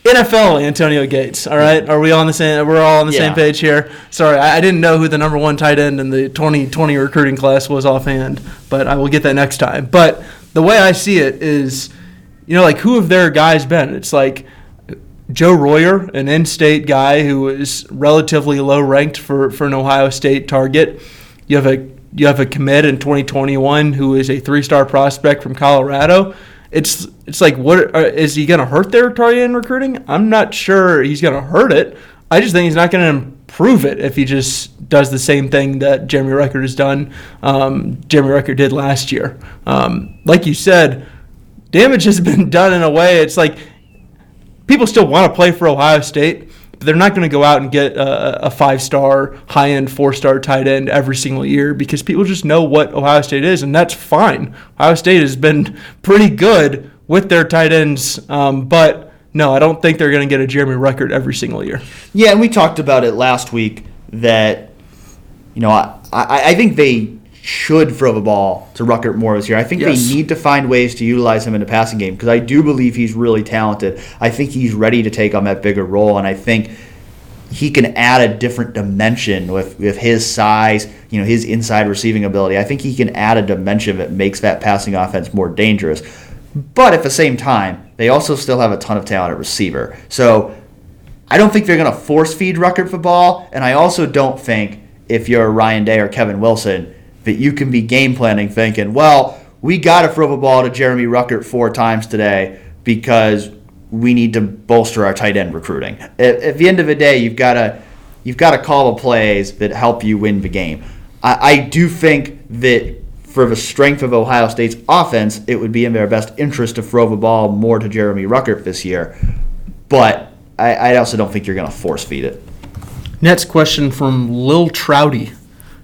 NFL Antonio Gates. All right, are we on the same? We're all on the Yeah. same page here. Sorry, I, I didn't know who the number one tight end in the 2020 recruiting class was offhand, but I will get that next time. But the way I see it is, you know, like who have their guys been? It's like Joe Royer, an in-state guy who is relatively low ranked for, for an Ohio State target. You have a you have a commit in 2021 who is a three-star prospect from Colorado. It's it's like what are, is he going to hurt their target in recruiting? I'm not sure he's going to hurt it. I just think he's not going to improve it if he just does the same thing that Jeremy Ruckert has done. Um, Jeremy Ruckert did last year. Um, like you said, damage has been done in a way. It's like people still want to play for Ohio State, but they're not going to go out and get a, a five star, high end, four star tight end every single year because people just know what Ohio State is, and that's fine. Ohio State has been pretty good with their tight ends, um, but no, I don't think they're going to get a Jeremy Ruckert every single year. Yeah, and we talked about it last week that, you know, I, I, I think they should throw the ball to Ruckert more this year. I think Yes. they need to find ways to utilize him in the passing game because I do believe he's really talented. I think he's ready to take on that bigger role, and I think he can add a different dimension with, with his size, you know, his inside receiving ability. I think he can add a dimension that makes that passing offense more dangerous. But at the same time, they also still have a ton of talent at receiver. So I don't think they're going to force feed Ruckert the ball, and I also don't think if you're Ryan Day or Kevin Wilson that you can be game planning thinking, well, we got to throw the ball to Jeremy Ruckert four times today because we need to bolster our tight end recruiting. At, at the end of the day, you've got to you've got to call the plays that help you win the game. I, I do think that for the strength of Ohio State's offense, it would be in their best interest to throw the ball more to Jeremy Ruckert this year. But I, I also don't think you're going to force feed it. Next question from Lil Trouty.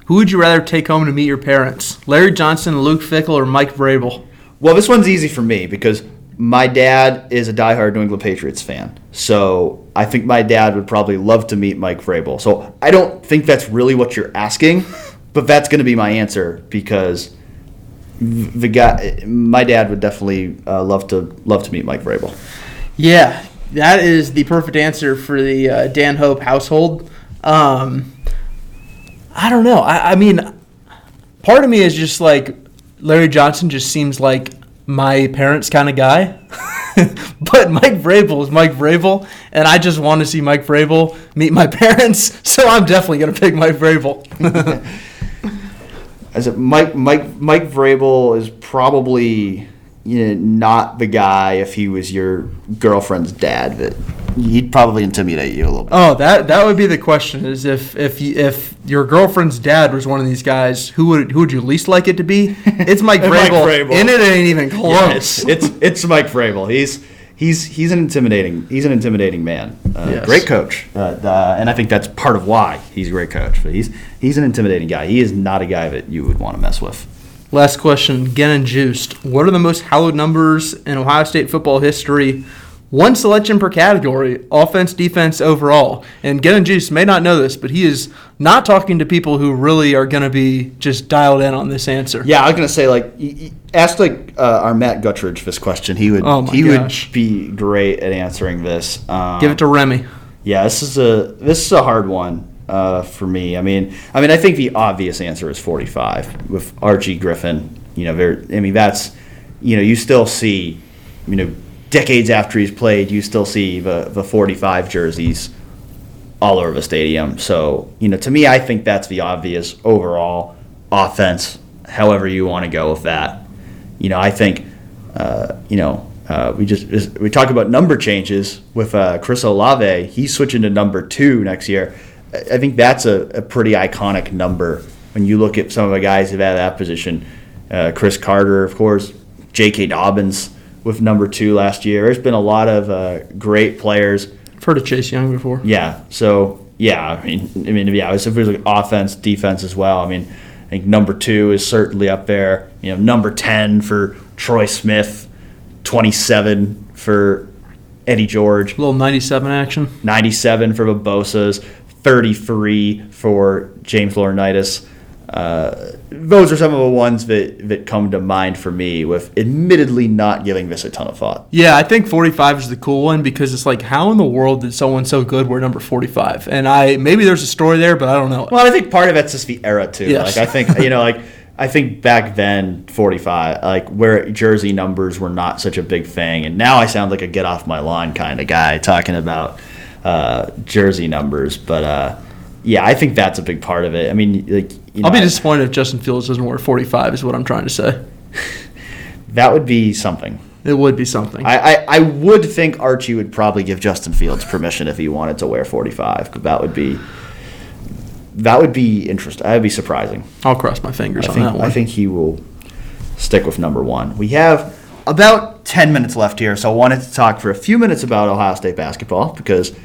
Who would you rather take home to meet your parents? Larry Johnson, Luke Fickell, or Mike Vrabel? Well, this one's easy for me because my dad is a diehard New England Patriots fan. So I think my dad would probably love to meet Mike Vrabel. So I don't think that's really what you're asking, but that's going to be my answer because the guy, my dad would definitely uh, love to love to meet Mike Vrabel. Yeah, that is the perfect answer for the uh, Dan Hope household. Um, I don't know. I, I mean, part of me is just like Larry Johnson just seems like my parents kind of guy. but Mike Vrabel is Mike Vrabel, and I just want to see Mike Vrabel meet my parents, so I'm definitely going to pick Mike Vrabel. As a, Mike Mike Mike Vrabel is probably you know, not the guy if he was your girlfriend's dad that he'd probably intimidate you a little bit. Oh, that that would be the question: is if if you, if your girlfriend's dad was one of these guys, who would who would you least like it to be? It's Mike Mike Vrabel, Vrabel. and it ain't even close. Yeah, it's, it's it's Mike Vrabel. He's he's he's an intimidating he's an intimidating man. Uh, Yes. Great coach, uh, uh, and I think that's part of why he's a great coach. But he's he's an intimidating guy. He is not a guy that you would want to mess with. Last question, again and juiced. What are the most hallowed numbers in Ohio State football history? One selection per category, offense, defense, overall. And and Juice may not know this, but he is not talking to people who really are going to be just dialed in on this answer. Yeah, I was gonna say like ask like uh, our Matt Guttridge this question. He would Oh he gosh. would be great at answering this. Um, Give it to Remy. Yeah, this is a this is a hard one uh, for me. I mean, I mean, I think the obvious answer is 45 with Archie Griffin. You know, there. I mean, that's you know, you still see, you know, decades after he's played, you still see the the 45 jerseys all over the stadium. So you know, to me, I think that's the obvious overall offense. However you want to go with that. You know, I think, uh, you know, uh, we just we talk about number changes with uh, Chris Olave. He's switching to number two next year. I think that's a, a pretty iconic number when you look at some of the guys who've had that position. Uh, Cris Carter, of course, J.K. Dobbins with number two last year. There's been a lot of uh, great players. I've heard of Chase Young before. Yeah. So yeah, I mean, I mean, yeah. If we like offense, defense as well. I mean, I think number two is certainly up there. You know, number ten for Troy Smith, twenty-seven for Eddie George. A little ninety-seven action. Ninety-seven for Bosa's. 33 for James Laurinaitis. Uh, those are some of the ones that, that come to mind for me with admittedly not giving this a ton of thought. Yeah, I think 45 is the cool one because it's like, how in the world did someone so good wear number 45? And I maybe there's a story there, but I don't know. Well, I think part of that's just the era too. Yes. Like I think, you know, like I think back then 45 like where jersey numbers were not such a big thing and now I sound like a get off my lawn kind of guy talking about uh, jersey numbers. But uh, yeah, I think that's a big part of it. I mean, like you know, I'll be disappointed if Justin Fields doesn't wear 45, is what I'm trying to say. that would be something. It would be something. I, I, I would think Archie would probably give Justin Fields permission if he wanted to wear 45, but that would be that would be interesting. That would be surprising. I'll cross my fingers I on think, that one. I think he will stick with number one. We have about 10 minutes left here, so I wanted to talk for a few minutes about Ohio State basketball because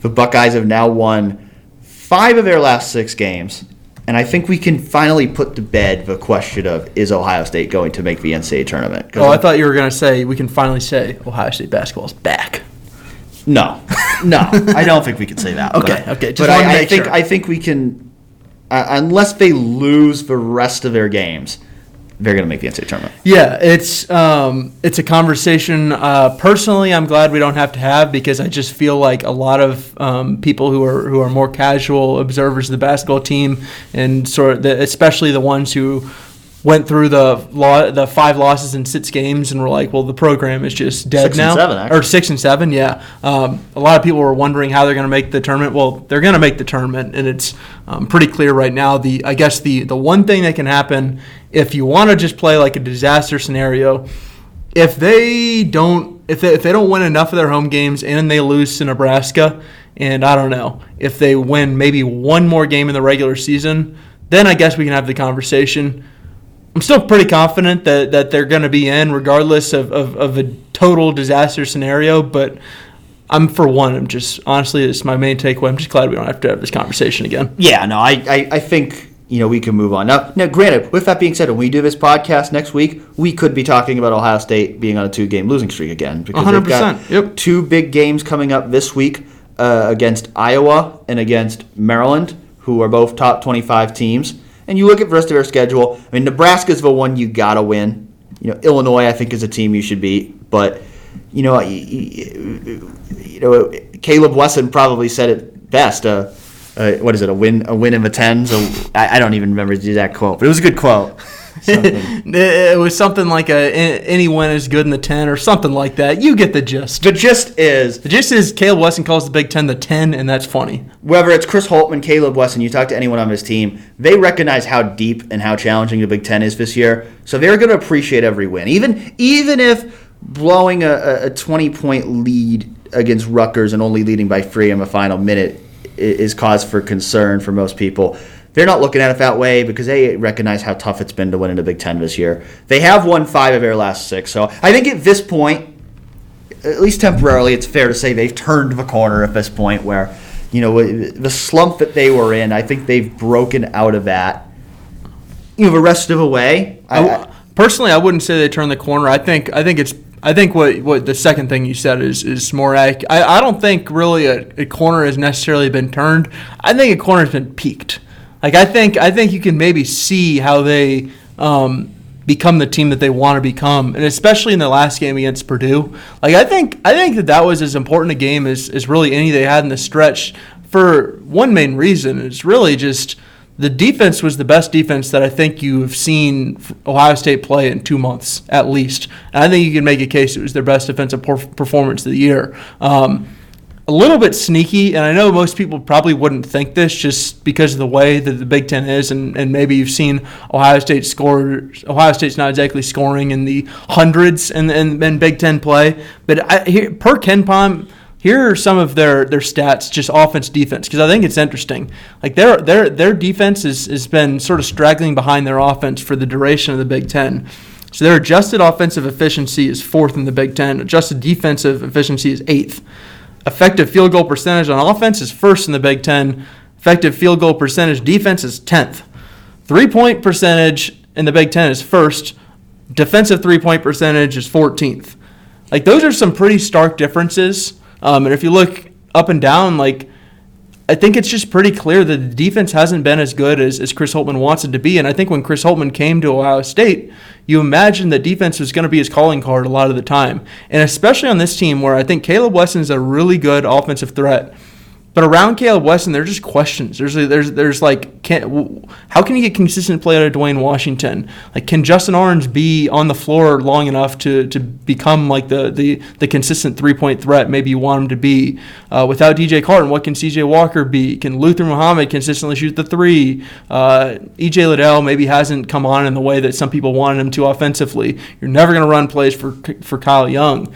the Buckeyes have now won five of their last six games. And I think we can finally put to bed the question of is Ohio State going to make the NCAA tournament? oh, I thought you were going to say we can finally say Ohio State basketball is back. No, no, I don't think we can say that. Okay, but, okay, just but I, I think sure. I think we can, uh, unless they lose the rest of their games, they're going to make the NCAA tournament. Yeah, it's um, it's a conversation. Uh, personally, I'm glad we don't have to have because I just feel like a lot of um, people who are who are more casual observers of the basketball team, and sort of the, especially the ones who went through the law, the five losses in six games, and were like, "Well, the program is just dead Six and now." seven, actually. or six and seven, yeah. Um, a lot of people were wondering how they're going to make the tournament. Well, they're going to make the tournament, and it's um, pretty clear right now. The I guess the the one thing that can happen if you want to just play like a disaster scenario, if they don't if they, if they don't win enough of their home games and they lose to Nebraska, and I don't know if they win maybe one more game in the regular season, then I guess we can have the conversation. I'm still pretty confident that, that they're going to be in, regardless of, of, of a total disaster scenario. But I'm, for one, I'm just, honestly, it's my main takeaway. I'm just glad we don't have to have this conversation again. Yeah, no, I, I, I think you know we can move on now. Now, granted, with that being said, when we do this podcast next week, we could be talking about Ohio State being on a two-game losing streak again because they've got yep. two big games coming up this week uh, against Iowa and against Maryland, who are both top twenty-five teams. And you look at the rest of their schedule. I mean, Nebraska's the one you gotta win. You know, Illinois, I think, is a team you should beat, but you know, you, you- know, Caleb Wesson probably said it best. Uh, uh, what is it? A win, a win in the tens. A, I, I don't even remember the exact quote, but it was a good quote. It was something like a any win is good in the 10 or something like that. You get the gist. the gist is The gist is Caleb Wesson calls the Big Ten the 10, and that's funny. whether it's Chris Holtmann, Caleb Wesson, you talk to anyone on his team, they recognize how deep and how challenging the Big Ten is this year. So they're going to appreciate every win, even even if blowing a, a- a twenty point lead against Rutgers and only leading by three in the final minute is cause for concern for most people. They're not looking at it that way because they recognize how tough it's been to win in the Big Ten this year. They have won five of their last six, so I think at this point, at least temporarily, it's fair to say they've turned the corner at this point where, you know, the slump that they were in, I think they've broken out of that. You know, the rest of the way, I, I, personally, I wouldn't say they turned the corner. I think I think it's I think what, what the second thing you said is is more accurate. I, I don't think really a, a corner has necessarily been turned. I think a corner has been peaked. Like I think I think you can maybe see how they um, become the team that they want to become, and especially in the last game against Purdue. Like I think I think that that was as important a game as, as really any they had in the stretch for one main reason. It's really just the defense was the best defense that I think you have seen Ohio State play in two months at least. And I think you can make a case it was their best defensive performance of the year. Um, a little bit sneaky, and I know most people probably wouldn't think this just because of the way that the Big Ten is, and, and maybe you've seen Ohio State score. Ohio State's not exactly scoring in the hundreds in, in, in Big Ten play, but I, here, per KenPom, here are some of their, their stats, just offense defense, because I think it's interesting. Like their their their defense has, has been sort of straggling behind their offense for the duration of the Big Ten. So their adjusted offensive efficiency is fourth in the Big Ten. Adjusted defensive efficiency is eighth. Effective field goal percentage on offense is first in the Big Ten. Effective field goal percentage defense is tenth. Three point percentage in the Big Ten is first. Defensive three point percentage is 14th. Like those are some pretty stark differences. Um, and if you look up and down, like I think it's just pretty clear that the defense hasn't been as good as, as Chris Holtmann wants it to be. And I think when Chris Holtmann came to Ohio State, you imagine that defense was going to be his calling card a lot of the time. And especially on this team where I think Caleb Wesson is a really good offensive threat. But around Caleb Wesson, there's just questions. There's there's there's like, can, how can you get consistent play out of Duane Washington? Like, can Justin Ahrens be on the floor long enough to, to become like the, the, the consistent three point threat maybe you want him to be? Uh, without DJ Carton, what can CJ Walker be? Can Luther Muhammad consistently shoot the three? Uh, EJ Liddell maybe hasn't come on in the way that some people wanted him to offensively. You're never going to run plays for for Kyle Young.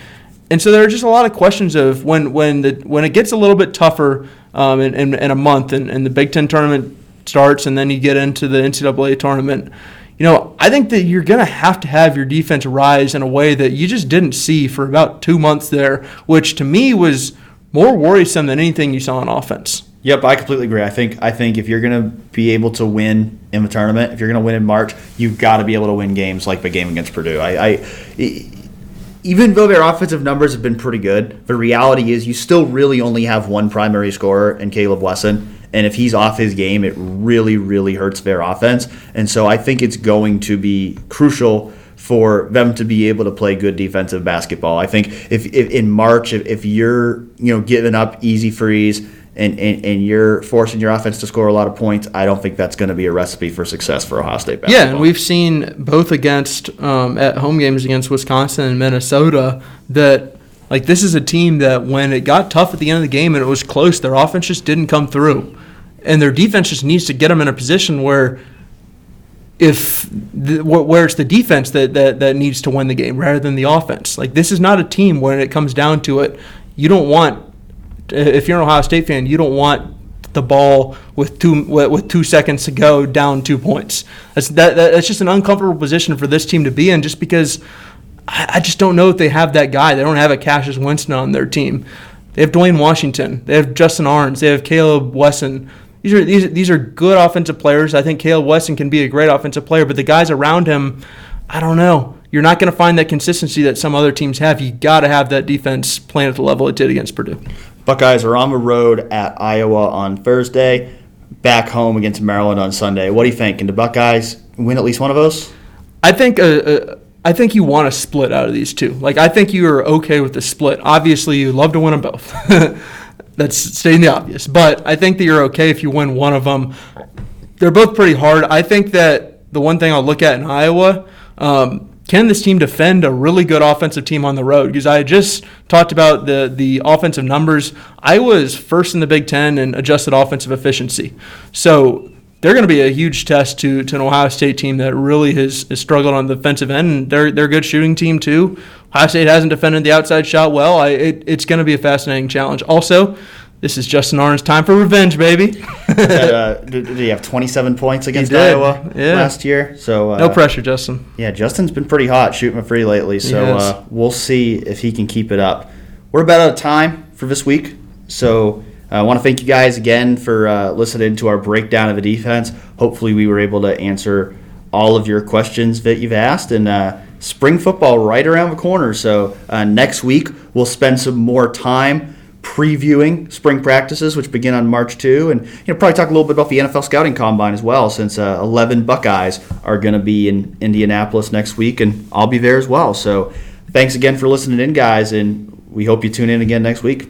And so there are just a lot of questions of when when the when it gets a little bit tougher um, in, in, in a month and, and the Big Ten tournament starts and then you get into the NCAA tournament. You know, I think that you're going to have to have your defense rise in a way that you just didn't see for about two months there, which to me was more worrisome than anything you saw on offense. Yep, I completely agree. I think I think if you're going to be able to win in the tournament, if you're going to win in March, you've got to be able to win games like the game against Purdue. I, I even though their offensive numbers have been pretty good, the reality is you still really only have one primary scorer in Caleb Wesson. And if he's off his game, it really, really hurts their offense. And so I think it's going to be crucial for them to be able to play good defensive basketball. I think if, if in March, if, if you're you know giving up easy frees and, and, and you're forcing your offense to score a lot of points, I don't think that's going to be a recipe for success for Ohio State basketball. Yeah, and we've seen both against um, at home games against Wisconsin and Minnesota that like this is a team that when it got tough at the end of the game and it was close, their offense just didn't come through, and their defense just needs to get them in a position where if the, where it's the defense that, that that needs to win the game rather than the offense. Like this is not a team when it comes down to it, you don't want if you're an Ohio State fan, you don't want the ball with two with two seconds to go down two points. That's that, that that's just an uncomfortable position for this team to be in, just because I, I just don't know if they have that guy. They don't have a Cassius Winston on their team. They have Duane Washington. They have Justin Ahrens. They have Caleb Wesson. These are these these are good offensive players. I think Caleb Wesson can be a great offensive player, but the guys around him, I don't know. You're not going to find that consistency that some other teams have. You got to have that defense playing at the level it did against Purdue. Buckeyes are on the road at Iowa on Thursday, back home against Maryland on Sunday. What do you think? Can the Buckeyes win at least one of those? I think uh, uh, I think you want a split out of these two. Like I think you are okay with the split. Obviously, you love to win them both. That's stating the obvious. But I think that you're okay if you win one of them. They're both pretty hard. I think that the one thing I'll look at in Iowa. Um, can this team defend a really good offensive team on the road? Because I just talked about the the offensive numbers. I was first in the Big Ten in adjusted offensive efficiency. So they're going to be a huge test to, to an Ohio State team that really has, has struggled on the defensive end. And they're they're a good shooting team too. Ohio State hasn't defended the outside shot well. I, it, it's going to be a fascinating challenge. Also, this is Justin Ahrens' time for revenge, baby. uh, did, did he have 27 points against Iowa yeah. last year? So uh, no pressure, Justin. Yeah, Justin's been pretty hot shooting a free lately, so uh, we'll see if he can keep it up. We're about out of time for this week, so uh, I want to thank you guys again for uh, listening to our breakdown of the defense. Hopefully, we were able to answer all of your questions that you've asked, and uh, spring football right around the corner. So uh, next week we'll spend some more time previewing spring practices, which begin on March 2, and you know probably talk a little bit about the NFL scouting combine as well, since uh, 11 Buckeyes are going to be in Indianapolis next week, and I'll be there as well. So thanks again for listening in, guys, and we hope you tune in again next week.